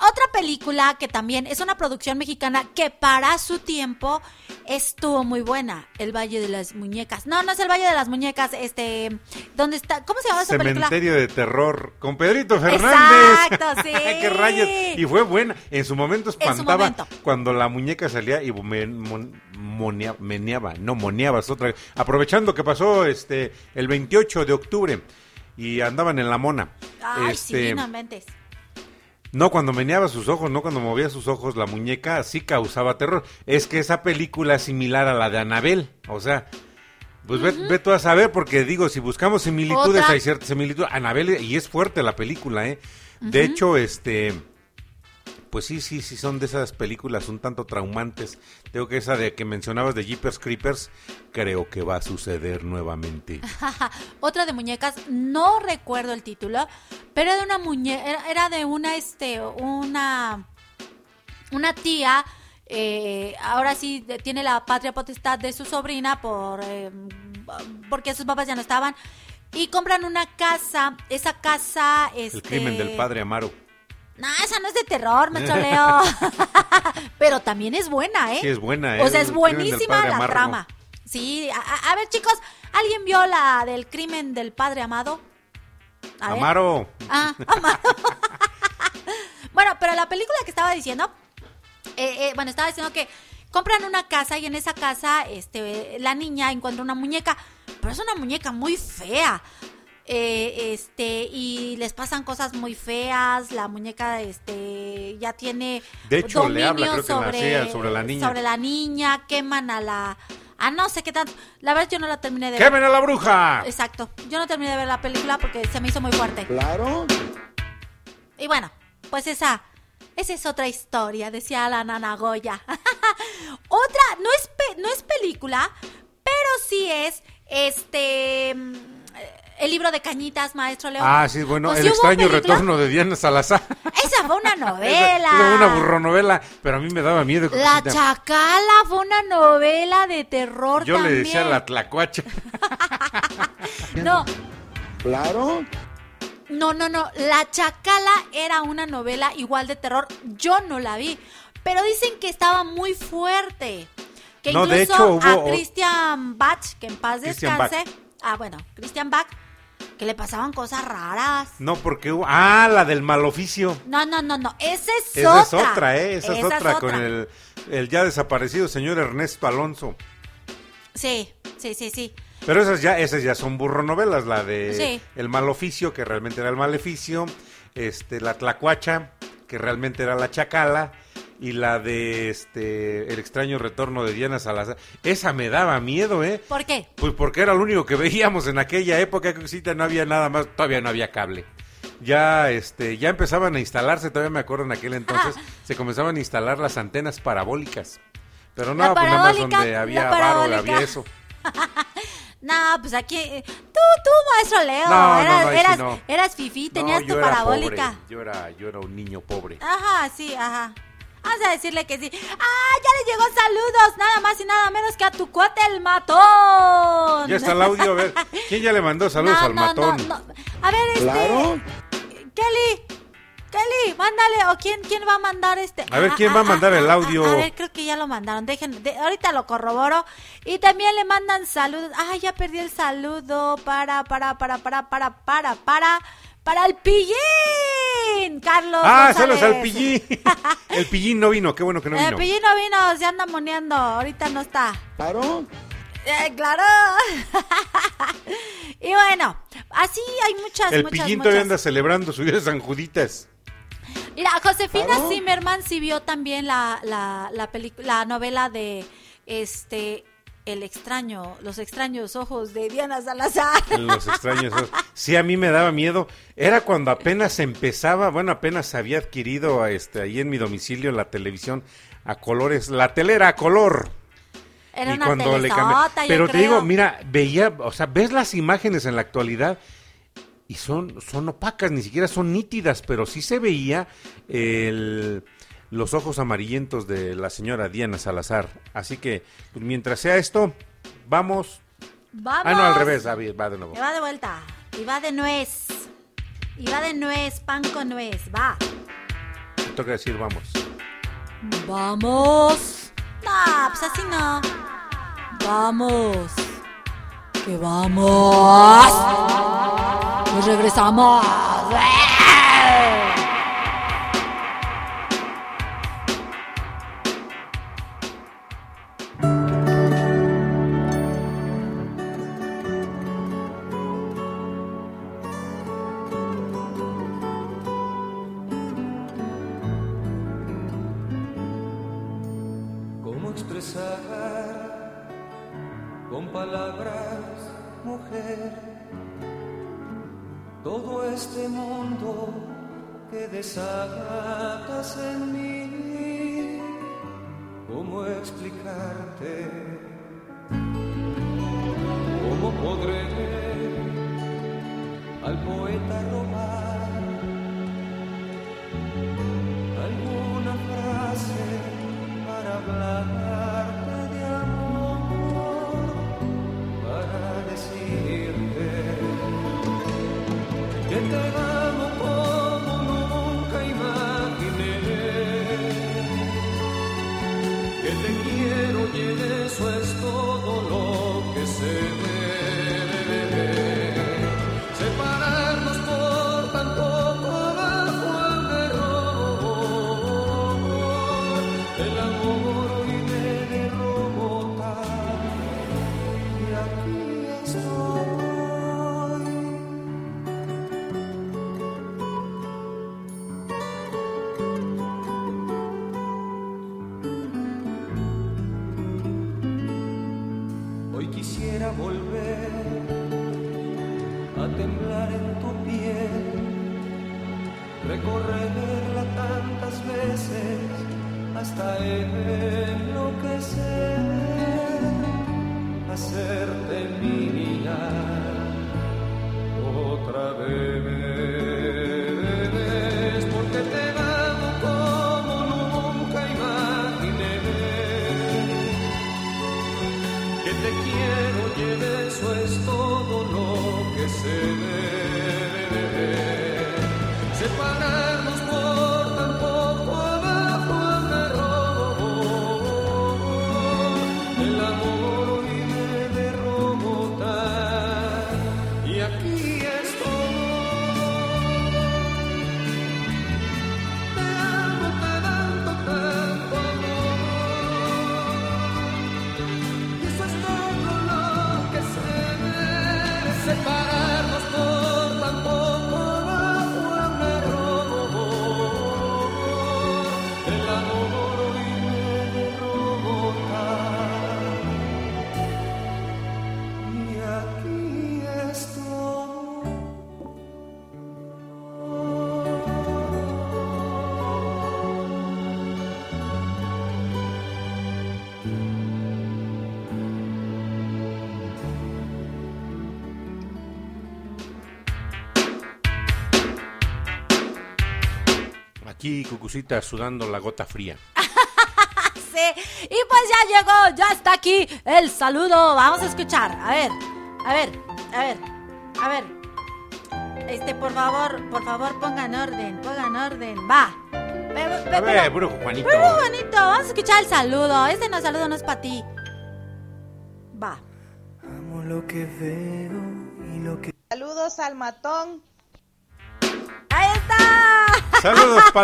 Otra película que también es una producción mexicana que para su tiempo estuvo muy buena, El Valle de las Muñecas. No, no es El Valle de las Muñecas, este, ¿dónde está? ¿Cómo se llama esa película? Cementerio de terror con Pedrito Fernández. Exacto, <laughs> sí. Qué rayos. Y fue buena. En su momento su espantaba momento. cuando la muñeca salía y me- mon- monea- meneaba, no moneaba, es otra. Aprovechando que pasó este el 28 de octubre y andaban en la mona. Ay, este, sí, no inventes. No, cuando meneaba sus ojos, no cuando movía sus ojos, la muñeca sí causaba terror. Es que esa película es similar a la de Anabel. O sea, pues ve, ve tú a saber, porque digo, si buscamos similitudes, Otra. hay ciertas similitudes. Anabel, y es fuerte la película, ¿eh? De hecho, este. Pues sí, sí, sí, son de esas películas un tanto traumantes. Tengo que esa de que mencionabas de Jeepers Creepers, creo que va a suceder nuevamente. <laughs> Otra de muñecas, no recuerdo el título, pero era de una muñeca, era, de una, este, una, una tía, eh, ahora sí tiene la patria potestad de su sobrina por, eh, porque sus papás ya no estaban, y compran una casa, esa casa, este... El crimen del padre Amaro. No, esa no es de terror, me choleo. <laughs> Pero también es buena, ¿eh? Sí, es buena, ¿eh? O sea, es buenísima la Amaro. trama. Sí, a, ver, chicos, ¿alguien vio la del crimen del padre Amado? A ver. Amaro. Ah, Amado. <laughs> bueno, pero la película que estaba diciendo, eh, eh, bueno, estaba diciendo que compran una casa y en esa casa, este, la niña encuentra una muñeca, pero es una muñeca muy fea. Eh, este, y les pasan cosas muy feas, la muñeca, este, ya tiene De hecho, le habla, dominio creo que en la- sí, sobre la niña. sobre la niña, queman a la, a no sé qué tanto, la verdad yo no la terminé de ver. ¡Quemen a la bruja! Exacto, yo no terminé de ver la película porque se me hizo muy fuerte. Claro. Y bueno, pues esa, esa es otra historia, decía la nana Goya. <laughs> otra, no es, pe- no es película, pero sí es este el libro de Cañitas, maestro León. Ah, sí, bueno, Pues el sí extraño retorno de Diana Salazar. Esa fue una <laughs> novela. una burronovela, pero a mí me daba miedo. La Cosita. Chacala fue una novela de terror Yo le también. decía la tlacuacha. <laughs> No, Claro. No, no, no. La Chacala era una novela igual de terror. Yo no la vi. Pero dicen que estaba muy fuerte. Que No, incluso de hecho, hubo a Christian Bach, que en paz Christian descanse. Ah, bueno, Christian Bach, que le pasaban cosas raras. No, porque hubo... Ah, la del maloficio. No, no, no, no. Esa es Esa otra. es otra, ¿eh? Esa, es Esa otra, con el, el ya desaparecido señor Ernesto Alonso. Sí, sí, sí, sí. Pero esas ya, esas ya son burronovelas, la de Sí. El Maloficio, que realmente era el maleficio, este, la Tlacuacha, que realmente era la Chacala, y la de este El extraño retorno de Diana Salazar. Esa me daba miedo, ¿eh? ¿Por qué? Pues porque era lo único que veíamos en aquella época, que no había nada más, todavía no había cable. Ya este ya empezaban a instalarse, todavía me acuerdo en aquel entonces, se comenzaban a instalar las antenas parabólicas. Pero no, pues nada más donde había varo, había eso. <laughs> No, pues aquí. Tú, tú, maestro Leo. No, no, eras, no, sí eras, no. eras fifí, No, tenías tu parabólica. pobre, Yo era, yo era un niño pobre. Ajá, sí, ajá. Vamos a decirle que sí. ¡Ah, ya le llegó saludos! Nada más y nada menos que a tu cuate el matón. Ya está el audio, a ver. ¿Quién ya le mandó <laughs> saludos No, al no, matón? no, no. A ver, este. Claro. Kelly. Nelly, mándale, o quién, quién va a mandar este. A ver, Ah, ¿quién va a mandar el audio? A, ver, creo que ya lo mandaron. Dejen, de- ahorita lo corroboro. Y también le mandan saludos. Ah, ya perdí el saludo para, para, para, para, para, para, para, para el pillín, Carlos. Ah, González. saludos al pillín. <laughs> El pillín no vino, qué bueno que no El vino. pillín no vino, se anda moneando. Ahorita no está. Claro. Eh, claro. <laughs> y bueno, así hay muchas, El muchas, pillín muchas. todavía anda celebrando su día de San Juditas. Mira, Josefina Claro. Zimmerman sí vio también la, la, la, la novela de este El extraño, los extraños ojos de Diana Salazar. <laughs> Los extraños. ojos. Sí, a mí me daba miedo. Era cuando apenas empezaba, bueno, apenas había adquirido este, ahí en mi domicilio la televisión a colores, la telera a color. Era Y una cuando le cambié- yo Pero te creo. digo, mira, veía, o sea, ves las imágenes en la actualidad y son, son opacas, ni siquiera son nítidas, pero sí se veía el- los ojos amarillentos de la señora Diana Salazar. Así que, pues, mientras sea esto, vamos. Vamos. Ah, no, al revés, bien, va de nuevo. Y va de vuelta. Y va de nuez. Y va de nuez, pan con nuez. Va. Me toca decir vamos. Vamos. No, pues así no. Vamos. Que vamos. Nos regresamos. Este mundo que desatas en mí? ¿Cómo explicarte? ¿Cómo podré al poeta robar Aquí, Cucucita, sudando la gota fría. <laughs> Sí. Y pues ya llegó, ya está aquí el saludo. Vamos a escuchar. A ver, a ver, a ver, a ver. Este, por favor, por favor, pongan orden, pongan orden. Va. A ver, pero- brujo Juanito. Brujo Juanito, vamos a escuchar el saludo. Este no saludo no es para ti. Va. Amo lo que veo y lo que... Saludos al matón.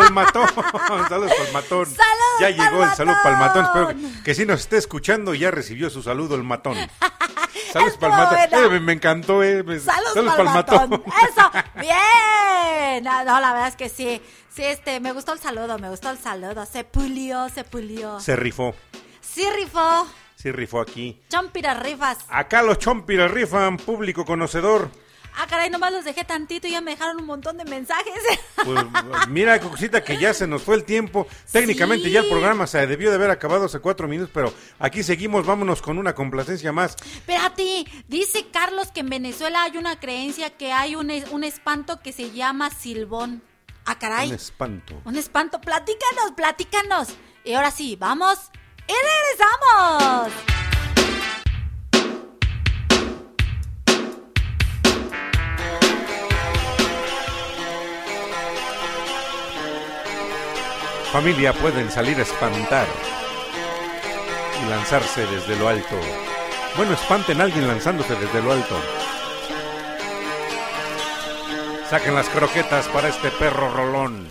Palmatón, <laughs> saludos Palmatón. Saludos, ya llegó el saludo Palmatón. Palmatón. Espero que si nos esté escuchando ya recibió su saludo el matón. <laughs> Saludos Palmatón. Eh, me, me encantó, eh. Saludos, Palmatón. Eso, <laughs> bien. No, no, la verdad es que sí. Sí, este, me gustó el saludo, me gustó el saludo. Se pulió, se pulió. Se rifó, Sí rifó. sí rifó aquí. Chompiras rifas. Acá los chompiras rifan, público conocedor. Ah, caray, nomás los dejé tantito y ya me dejaron un montón de mensajes. <laughs> Pues mira, cosita, que ya se nos fue el tiempo. Técnicamente ya el programa se debió de haber acabado hace cuatro minutos, pero aquí seguimos. Vámonos con una complacencia más. Espérate, dice Carlos que en Venezuela hay una creencia que hay un, un espanto que se llama silbón. Ah, caray. Un espanto. Un espanto. Platícanos, platícanos. Y ahora sí, vamos y regresamos. Familia pueden salir a espantar y lanzarse desde lo alto. Bueno, espanten a alguien lanzándose desde lo alto. Saquen las croquetas para este perro rolón.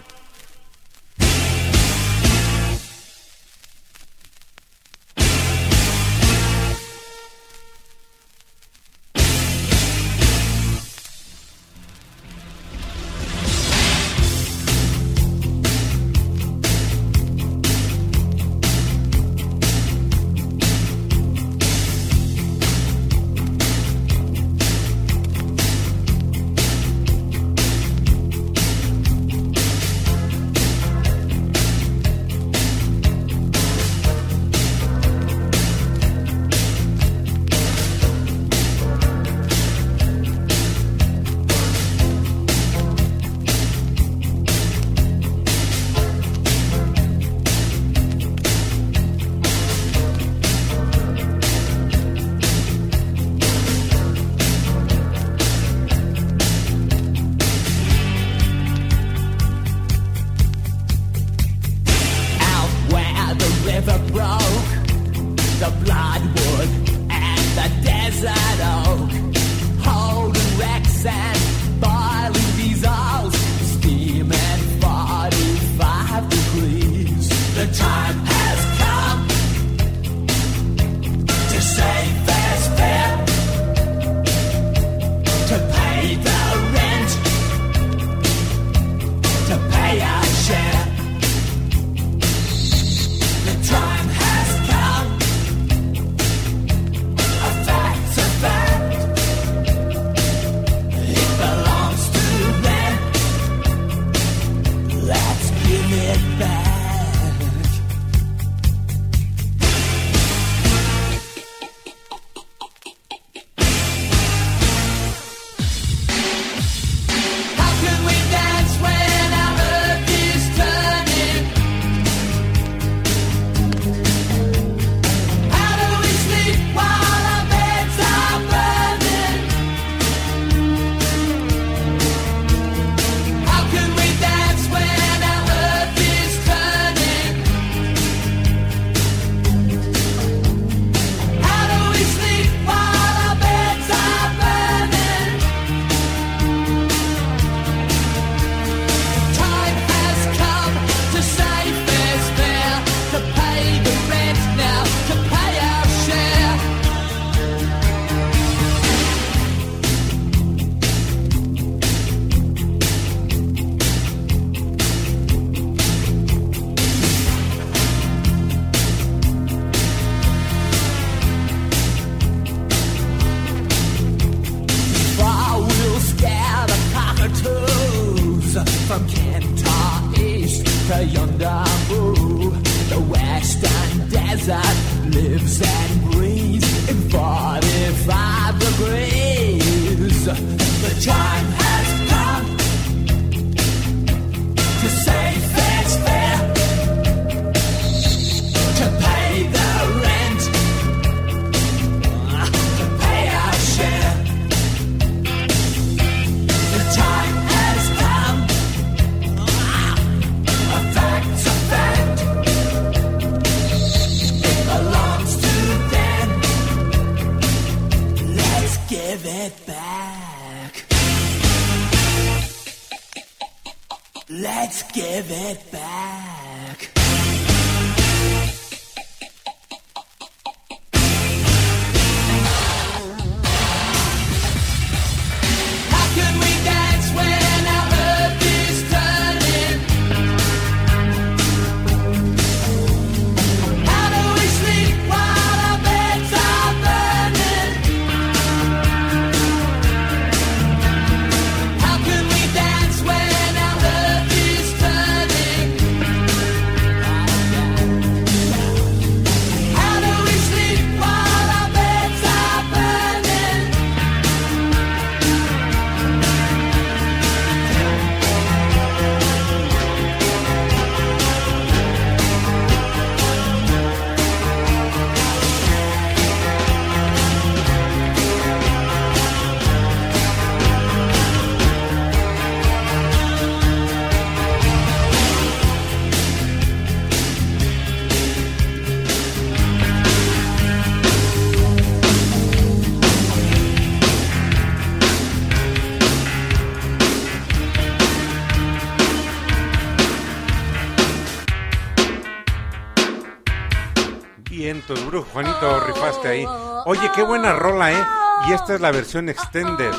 Ahí. Oye, qué buena rola, ¿eh? Y esta es la versión extended.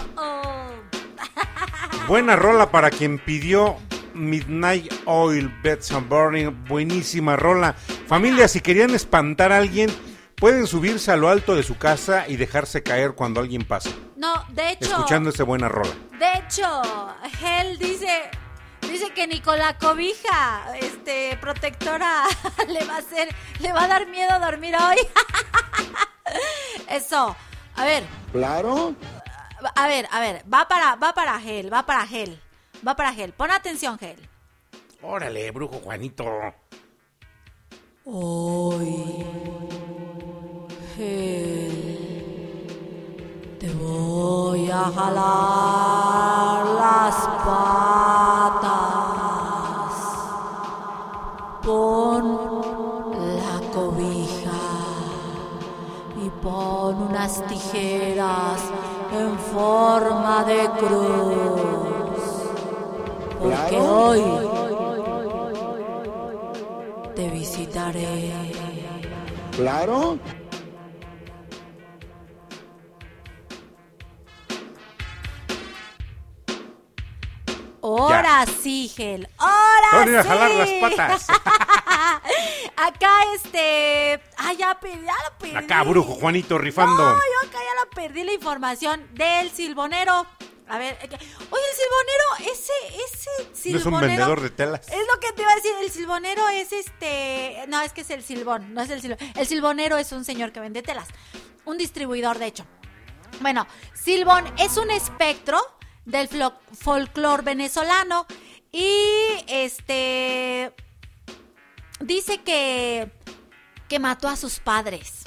Buena rola para quien pidió Midnight Oil Beds and Burning. Buenísima rola. Familia, si querían espantar a alguien, pueden subirse a lo alto de su casa y dejarse caer cuando alguien pasa. No, de hecho. Escuchando esa buena rola. De hecho, Hell dice. Dice que Nicola Cobija, este, protectora, <laughs> le va a hacer, le va a dar miedo dormir hoy. <laughs> Eso. A ver, Claro. a ver, a ver, va para, va para Hell, va para Hell, va para Hell. Pon atención, Hell. Órale, brujo Juanito. Hoy, te voy a jalar las patas. Pon pon unas tijeras en forma de cruz. Porque hoy te visitaré. Claro. Ahora sí, Gel. Ahora van a sí. jalar las patas. <laughs> acá este, ah ya perdí, ya lo perdí. Acá, brujo Juanito, rifando. No, yo acá ya la perdí la información del silbonero. A ver, eh, oye, el silbonero, ese, ese ¿No es silbonero. un vendedor de telas? Es lo que te iba a decir, el silbonero es este, no, es que es el silbón, no es el silbón. El silbonero es un señor que vende telas, un distribuidor de hecho. Bueno, silbón es un espectro del flo- folclor venezolano y este dice que que mató a sus padres.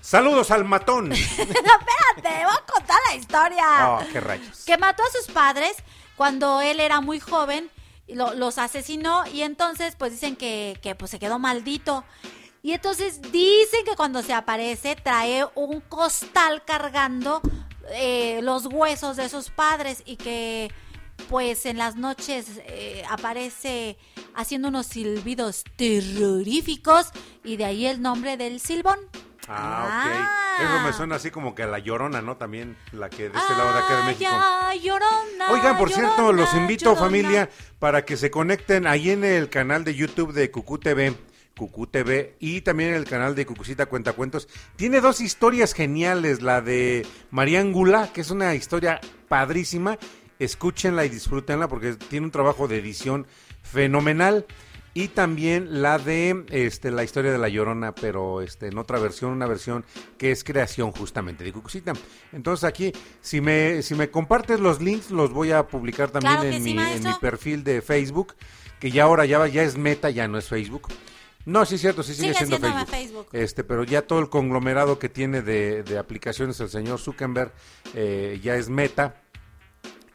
Saludos al matón. <laughs> no, espérate, voy a contar la historia. Oh, qué rayos. que mató a sus padres cuando él era muy joven, lo- los asesinó y entonces pues dicen que, que, pues se quedó maldito. Y entonces dicen que cuando se aparece trae un costal cargando eh, los huesos de sus padres y que pues en las noches eh, aparece haciendo unos silbidos terroríficos y de ahí el nombre del silbón. Ah, ok. Eso me suena así como que a la llorona, ¿no? También la que de este lado de acá de México. Ay, llorona, Oigan, por cierto, los invito, llorona. familia, para que se conecten ahí en el canal de YouTube de Cucú TV. Cucú TV y también en el canal de Cucucita Cuentacuentos. Tiene dos historias geniales, la de María Angula, que es una historia padrísima. Escúchenla y disfrútenla porque tiene un trabajo de edición fenomenal. Y también la de este la historia de la Llorona, pero este en otra versión, una versión que es creación justamente de Cucucita. Entonces aquí, si me, si me compartes los links, los voy a publicar también Claro en, sí, mi, en mi perfil de Facebook, que ya ahora ya, ya es meta, ya no es Facebook. No, sí es cierto, sí sigue, Sigue siendo siendo Facebook. Facebook. Este, pero ya todo el conglomerado que tiene de, de aplicaciones el señor Zuckerberg eh, ya es meta.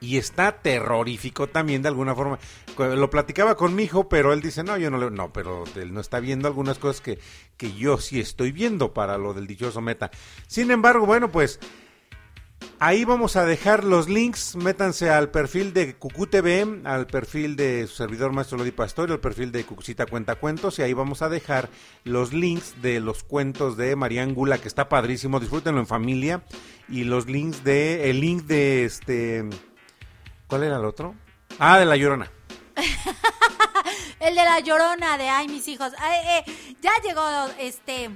Y está terrorífico también de alguna forma. Lo platicaba con mi hijo, pero él dice, no, yo no le... No, pero él no está viendo algunas cosas que, que yo sí estoy viendo para lo del dichoso meta. Sin embargo, bueno, pues Ahí vamos a dejar los links, métanse al perfil de Cucú TV, al perfil de su servidor Maestro Lodi Pastorio, al perfil de Cucucita Cuenta Cuentos y ahí vamos a dejar los links de los cuentos de Marián Gula, que está padrísimo, disfrútenlo en familia, y los links de, el link de este, ¿cuál era el otro? Ah, de La Llorona. <laughs> El de la llorona de ay mis hijos. Eh, ya llegó este.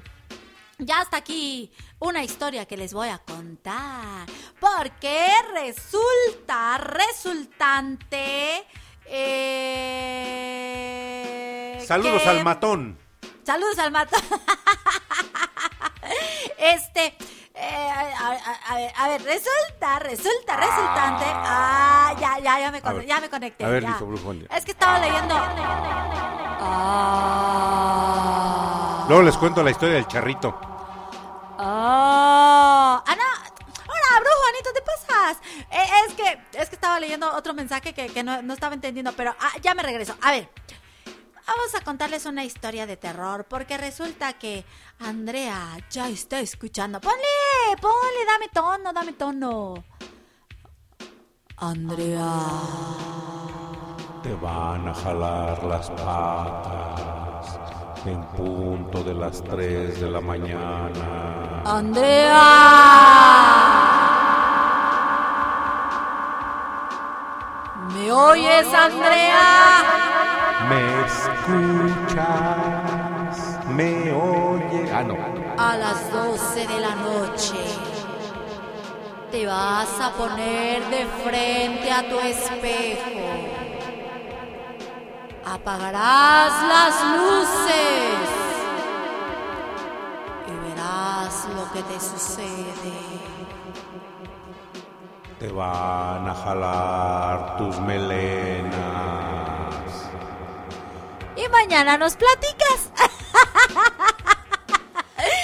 Ya hasta aquí una historia que les voy a contar. Porque resulta, resultante. eh, Saludos que- al matón. Saludos al matón. <laughs> este. eh, a, a- a ver, a ver, resulta, resulta, resultante. Ah, ya, ya, ya me, A con- ver. ya me conecté. A ver, ya. listo, brujón. Es que estaba leyendo. Ah. Luego les cuento la historia del charrito. Ah, hola, brujo, Eh, es que es que estaba leyendo otro mensaje que, que no, no estaba entendiendo, pero ah, ya me regreso. A ver, vamos a contarles una historia de terror, porque resulta que Andrea ya está escuchando. Ponle, ponle, dame tono, dame tono. Andrea. Te van a jalar las patas en punto de las 3 de la mañana. Andrea. ¿Me oyes, Andrea? ¿Me escuchas? ¿Me oye? Ah, no. A las 12 de la noche te vas a poner de frente a tu espejo. Apagarás las luces y verás lo que te sucede. Te van a jalar tus melenas. Y mañana nos platicas.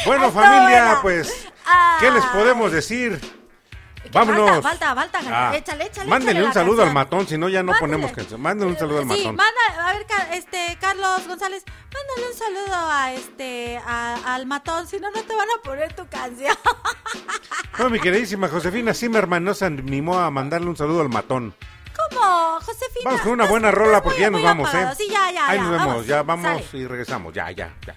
Bueno, familia, buena. pues, ¿qué les podemos decir? Vámonos. Falta, falta, falta. Ah, échale, échale. Mándenle un saludo canción. al matón, si no ya no ponemos canción. Mándenle un saludo al Sí, matón. manda, a ver, este, Carlos González, mándale un saludo a este, a- al matón, si no, no te van a poner tu canción. <laughs> No, mi queridísima Josefina Zimmerman no se animó a mandarle un saludo al matón. ¿Cómo, Josefina? Vamos con una buena rola porque ya nos vamos, apagado. ¿eh? Sí, ya, ya, Ahí ya, nos vemos, vamos. ya vamos Sale. y regresamos. Ya, ya, ya.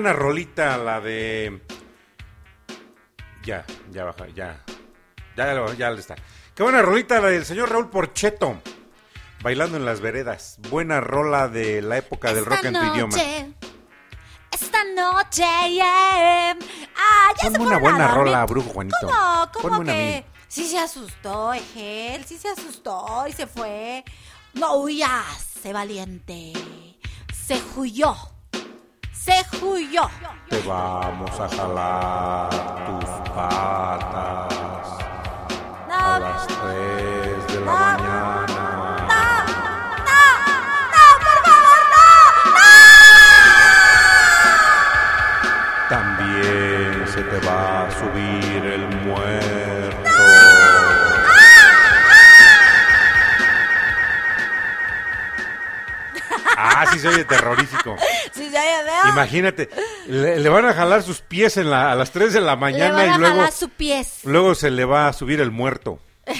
Buena rolita la de. Ya, ya baja, ya. Ya, ya está. Qué buena rolita la del señor Raúl Porcheto. Bailando en las veredas. Buena rola de la época del rock en tu idioma. noche, esta noche, yeah. Ah, ya se Ponme una fueron a buena rola, brujo Juanito. ¿Cómo? ¿Cómo Ponme una que? Sí se asustó, Egel, sí se asustó y se fue. No huyas, sé valiente. Se huyó. Te vamos a jalar tus patas a las 3 de la mañana. También se te va a subir el muerto. Ah, sí se oye terrorífico. Sí. Imagínate, le, le van a jalar sus pies en la- a las 3 de la Le mañana van a y luego, jalar su pies. luego se le va a subir el muerto. <laughs>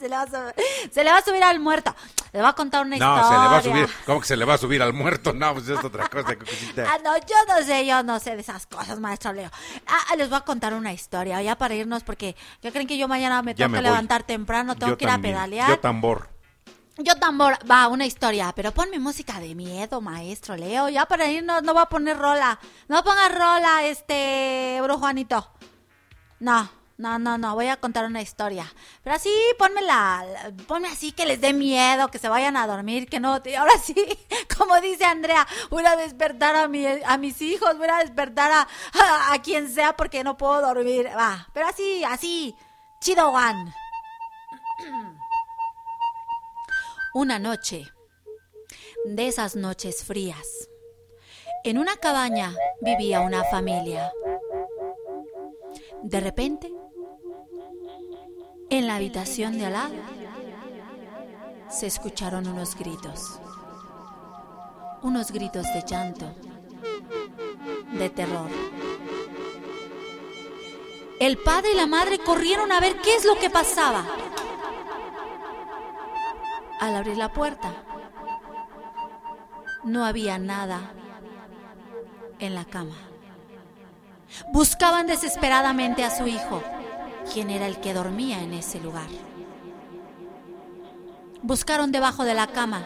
Se le, va a subir, se le va a subir al muerto. Le va a contar una No, historia. se le va a subir. ¿Cómo que se le va a subir al muerto? No, pues es otra cosa. <laughs> Ah, no, yo no sé, yo no sé de esas cosas, maestro Leo. Ah, les voy a contar una historia, ya para irnos, porque ya creen que yo mañana me tengo me que voy. levantar temprano, tengo Yo que ir a pedalear. Yo tambor. Yo tambor, va, una historia, pero ponme música de miedo, maestro Leo. Ya para irnos no va a poner rola. No ponga rola, este, bro Juanito. No, no, no, no, voy a contar una historia. Pero así, ponme la, ponme así que les dé miedo, que se vayan a dormir, que no, ahora sí, <laughs> como dice Andrea, voy a despertar a, mi, a mis hijos, voy a despertar a, a, a quien sea porque no puedo dormir. Va, pero así, así, chido one. Una noche, de esas noches frías, en una cabaña vivía una familia. De repente, en la habitación de al se escucharon unos gritos. Unos gritos de llanto, de terror. El padre y la madre corrieron a ver qué es lo que pasaba. Al abrir la puerta, no había nada en la cama. Buscaban desesperadamente a su hijo, quien era el que dormía en ese lugar. Buscaron debajo de la cama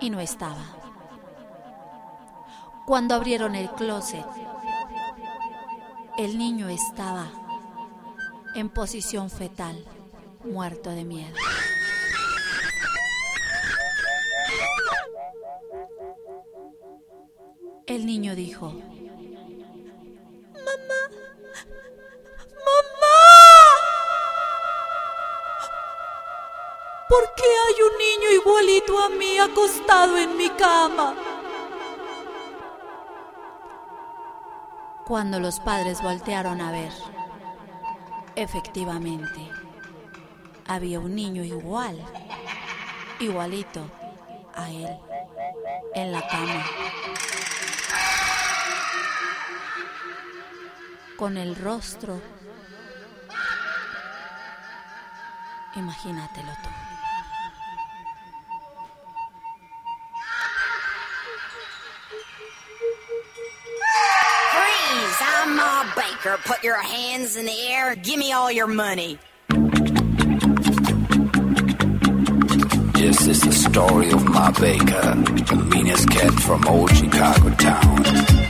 y no estaba. Cuando abrieron el closet, el niño estaba en posición fetal, muerto de miedo. El niño dijo, ¡Mamá! ¡Mamá! ¿Por qué hay un niño igualito a mí acostado en mi cama? Cuando los padres voltearon a ver, efectivamente, había un niño igual, igualito a él, en la cama. Con el rostro. Imagínatelo tú. Freeze! I'm Ma Baker. Put your hands in the air. Give me all your money. This is the story of Ma Baker, the meanest cat from old Chicago town.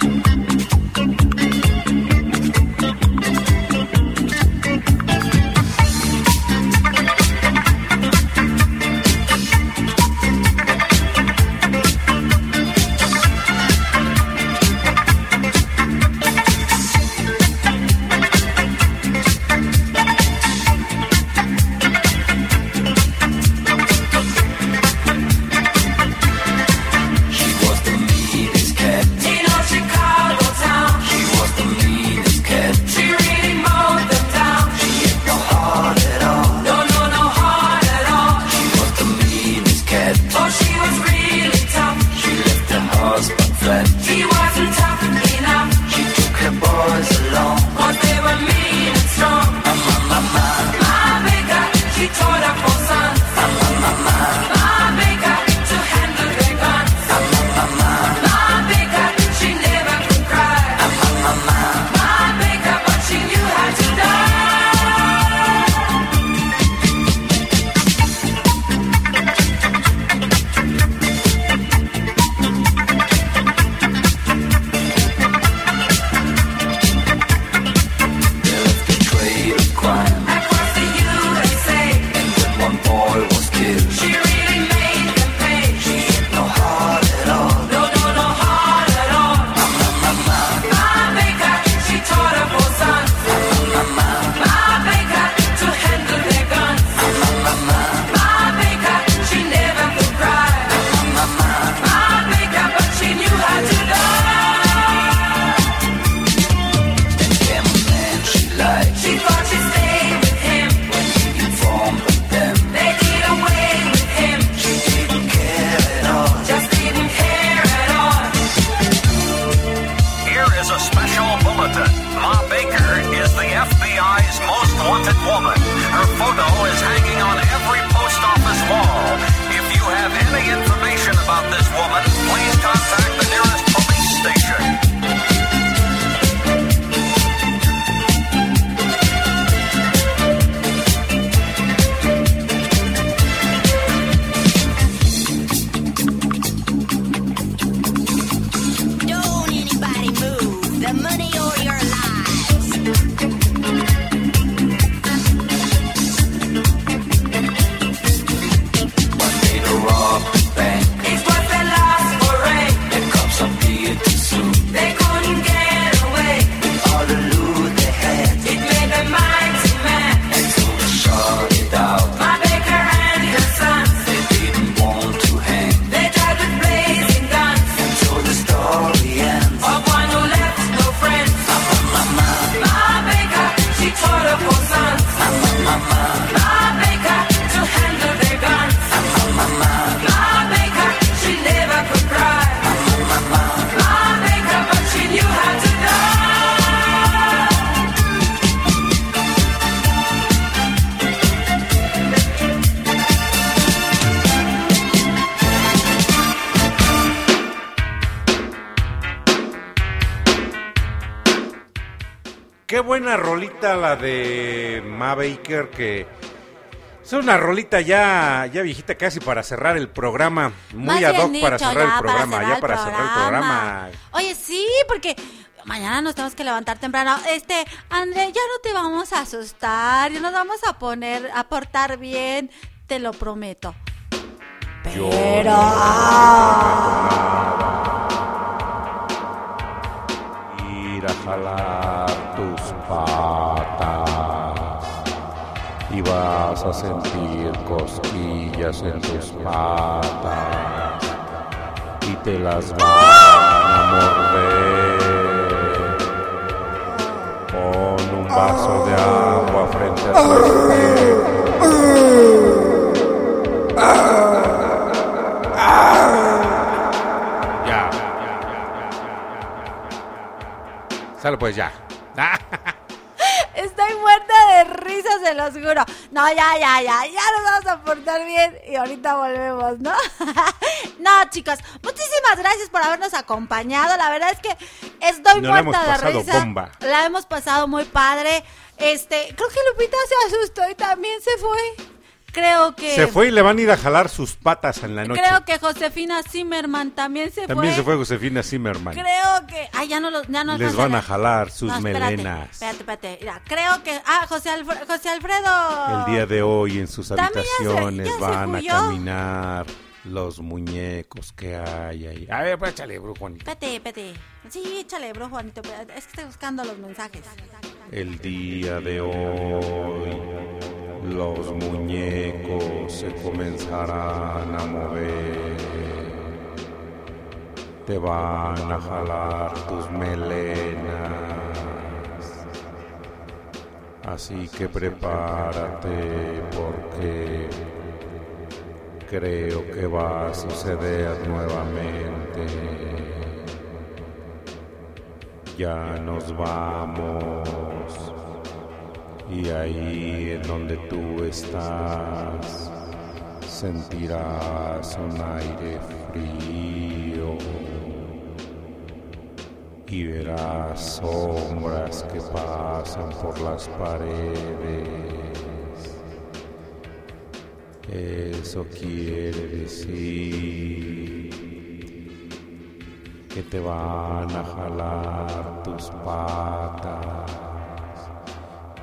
Que es una rolita ya ya viejita casi para cerrar el programa, muy Más ad hoc para dicho, cerrar ya, el programa, ya para cerrar el programa. Oye, sí, porque mañana nos tenemos que levantar temprano. Este, André, ya no te vamos a asustar, ya nos vamos a poner, a portar bien, te lo prometo. Pero... Ir vas a sentir cosquillas en tus patas y te las van a morder. Pon un vaso de agua frente a tu espejo. Ya. Sale pues ya. Estoy muerta de risa, se los juro. No, ya, ya, ya, ya nos vamos a y ahorita volvemos, ¿no? <laughs> no, chicos, muchísimas gracias por habernos acompañado. La verdad es que estoy Nos la muerta hemos de pasado risa. bomba. La hemos pasado muy padre. Este, creo que Lupita se asustó y también se fue. Creo que Se fue y le van a ir a jalar sus patas en la noche. Creo que Josefina Zimmerman también se También fue. se fue Josefina Zimmerman. Creo que. Ay, ya no los. Ya no Les van a jalar sus No, espérate, melenas. Espérate, espérate. Mira, creo que. Ah, José, Alfre- José Alfredo. El día de hoy en sus También ya se- habitaciones ya van a caminar los muñecos que hay ahí. A ver, pues échale, brujo Juanito. Espérate, espérate. Sí, échale, bro, Juanito. Es que estoy buscando los mensajes. El día de hoy los muñecos se comenzarán a mover. Te van a jalar tus melenas. Así que prepárate porque creo que va a suceder nuevamente. Ya nos vamos. Y ahí en donde tú estás, sentirás un aire frío. Y verás sombras que pasan por las paredes. Eso quiere decir que te van a jalar tus patas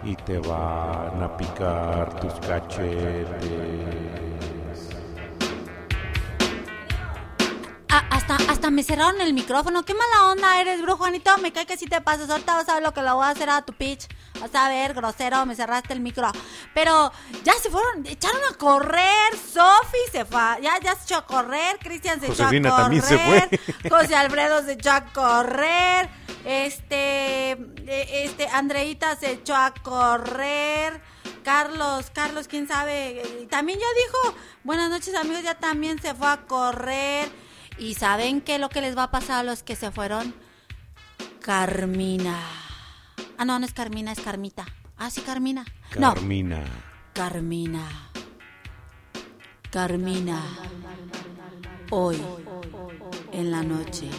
y te van a picar tus cachetes. Hasta, me cerraron el micrófono. Qué mala onda eres, bro, Juanito. Me cae que si te pasas. Ahorita vas a ver lo que le voy a hacer a tu pitch. Vas a ver, grosero, me cerraste el micro. Pero ya se fueron, echaron a correr. Sofi se fue, ya, ya se echó a correr. Cristian se Josefina echó a correr. también se fue. José Alfredo se echó a correr. Este, eh, este, Andreita se echó a correr. Carlos, Carlos, quién sabe, también ya dijo, buenas noches amigos, ya también se fue a correr. ¿Y saben qué es lo que les va a pasar a los que se fueron? Carmina. Ah, no, no es Carmina, es Carmita. Ah, sí, Carmina. No, Carmina. Carmina. Carmina. Hoy, en la noche,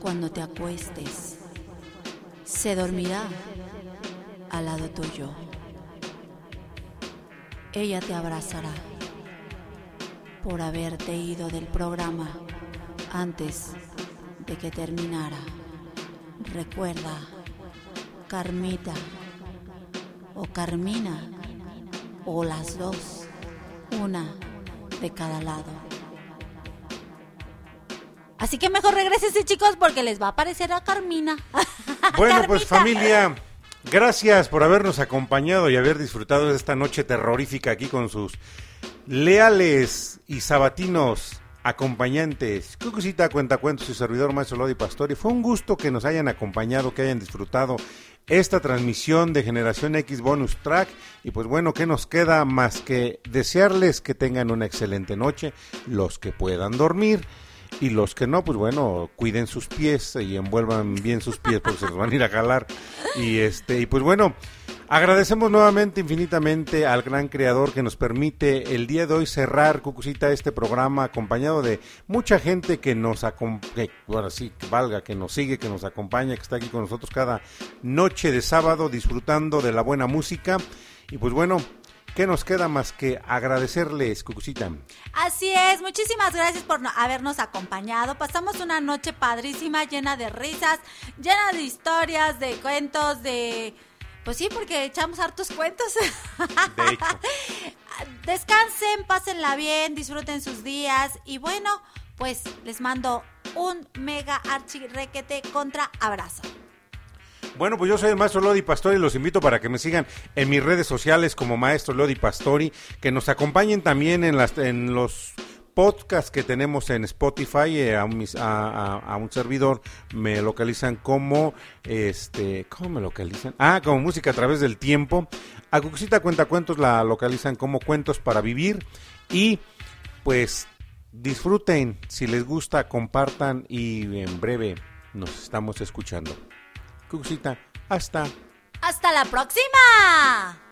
cuando te acuestes, se dormirá al lado tuyo. Ella te abrazará por haberte ido del programa antes de que terminara. Recuerda, Carmita o Carmina o las dos, una de cada lado. Así que mejor regresense, chicos, porque les va a aparecer a Carmina. <laughs> Bueno, pues familia, gracias por habernos acompañado y haber disfrutado de esta noche terrorífica aquí con sus leales y sabatinos acompañantes. Cucucita, cuentacuentos y servidor Maestro Lodi Pastori. Fue un gusto que nos hayan acompañado, que hayan disfrutado esta transmisión de Generación X Bonus Track. Y pues bueno, ¿qué nos queda más que desearles que tengan una excelente noche, los que puedan dormir. Y los que no, pues bueno, cuiden sus pies y envuelvan bien sus pies porque se los van a ir a jalar. Y este, y pues bueno, agradecemos nuevamente infinitamente al gran creador que nos permite el día de hoy cerrar, Cucucita, este programa acompañado de mucha gente que nos acompaña, ahora sí, que valga, que nos sigue, que nos acompaña, que está aquí con nosotros cada noche de sábado disfrutando de la buena música. Y pues bueno, ¿qué nos queda más que agradecerles, Cucucita? Así es, muchísimas gracias por no- habernos acompañado. Pasamos una noche padrísima, llena de risas, llena de historias, de cuentos, de... Pues sí, porque echamos hartos cuentos. <laughs> De hecho. <laughs> Descansen, pásenla bien, disfruten sus días y bueno, pues les mando un mega archi requete contra abrazo. Bueno, pues yo soy el maestro Lodi Pastori y los invito para que me sigan en mis redes sociales como maestro Lodi Pastori, que nos acompañen también en, las, en los podcasts que tenemos en Spotify, eh, a, un, servidor me localizan como, este, ¿cómo me localizan? Ah, como música a través del tiempo. A Cucucita Cuentacuentos la localizan como Cuentos para Vivir y pues disfruten, si les gusta, compartan y en breve nos estamos escuchando. Cucucita, hasta. ¡Hasta la próxima!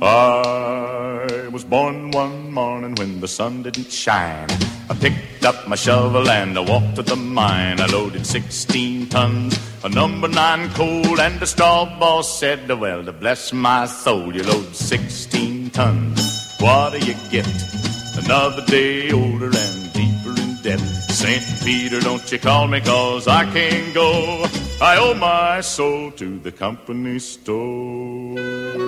I was born one morning when the sun didn't shine. I picked up my shovel and I walked to the mine. I loaded 16 tons of number nine coal, and the straw boss said, Well, to bless my soul, you load 16 tons. What do you get? Another day older and deeper in debt. St. Peter, don't you call me cause I can't go. I owe my soul to the company store.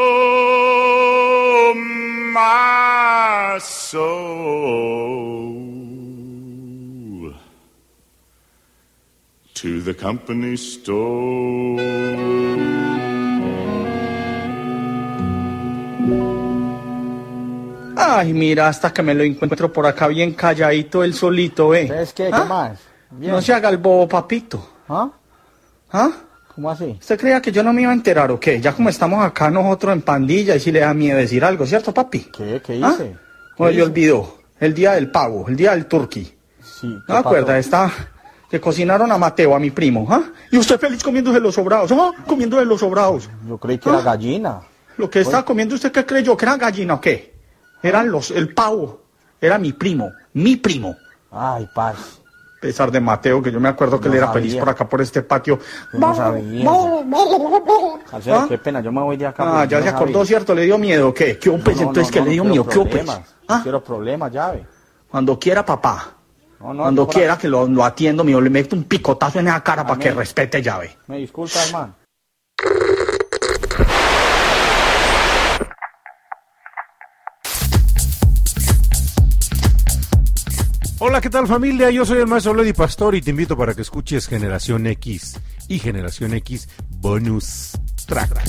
my soul to the company store. Ay, mira, hasta que me lo encuentro por acá bien calladito, el solito, ¿eh? ¿Sabes qué? ¿Qué ¿Ah? más? Bien. No se haga el bobo, papito. ¿Ah? ¿Ah? ¿Cómo así? ¿Usted creía que yo no me iba a enterar o qué? Ya como estamos acá nosotros en pandilla y si le da miedo decir algo, ¿cierto, papi? ¿Qué? ¿Qué ¿Ah? hice? Bueno, ¿Qué yo olvidó. El día del pavo, el día del turqui. Sí, ¿No me acuerda? Esta, que cocinaron a Mateo, a mi primo, ¿ah? Y usted feliz comiéndose los sobrados, ¿ah? Comiéndose los sobrados. Yo creí que era gallina. Lo que estaba comiendo usted, ¿qué creyó? ¿Que era gallina o qué? Eran los, el pavo. Era mi primo, mi primo. Ay, paz. Pesar de Mateo, que yo me acuerdo que No él era sabía. feliz por acá, por este patio. No sabía. Alfredo, ¿Ah? qué pena, yo me voy de acá. Ah, ya se acordó, sabía. ¿cierto? ¿Le dio miedo o qué? ¿Qué hubo, pues, No, entonces no, le dio miedo? ¿Qué problemas, ¿Ah? no Quiero problemas, llave. Cuando quiera, papá. Cuando quiera que lo, lo atiendo, mío, le meto un picotazo en esa cara para que respete llave. Me disculpa, hermano. Hola, ¿qué tal familia? Yo soy el maestro Lady Pastor y te invito para que escuches Generación X y Generación X Bonus Track.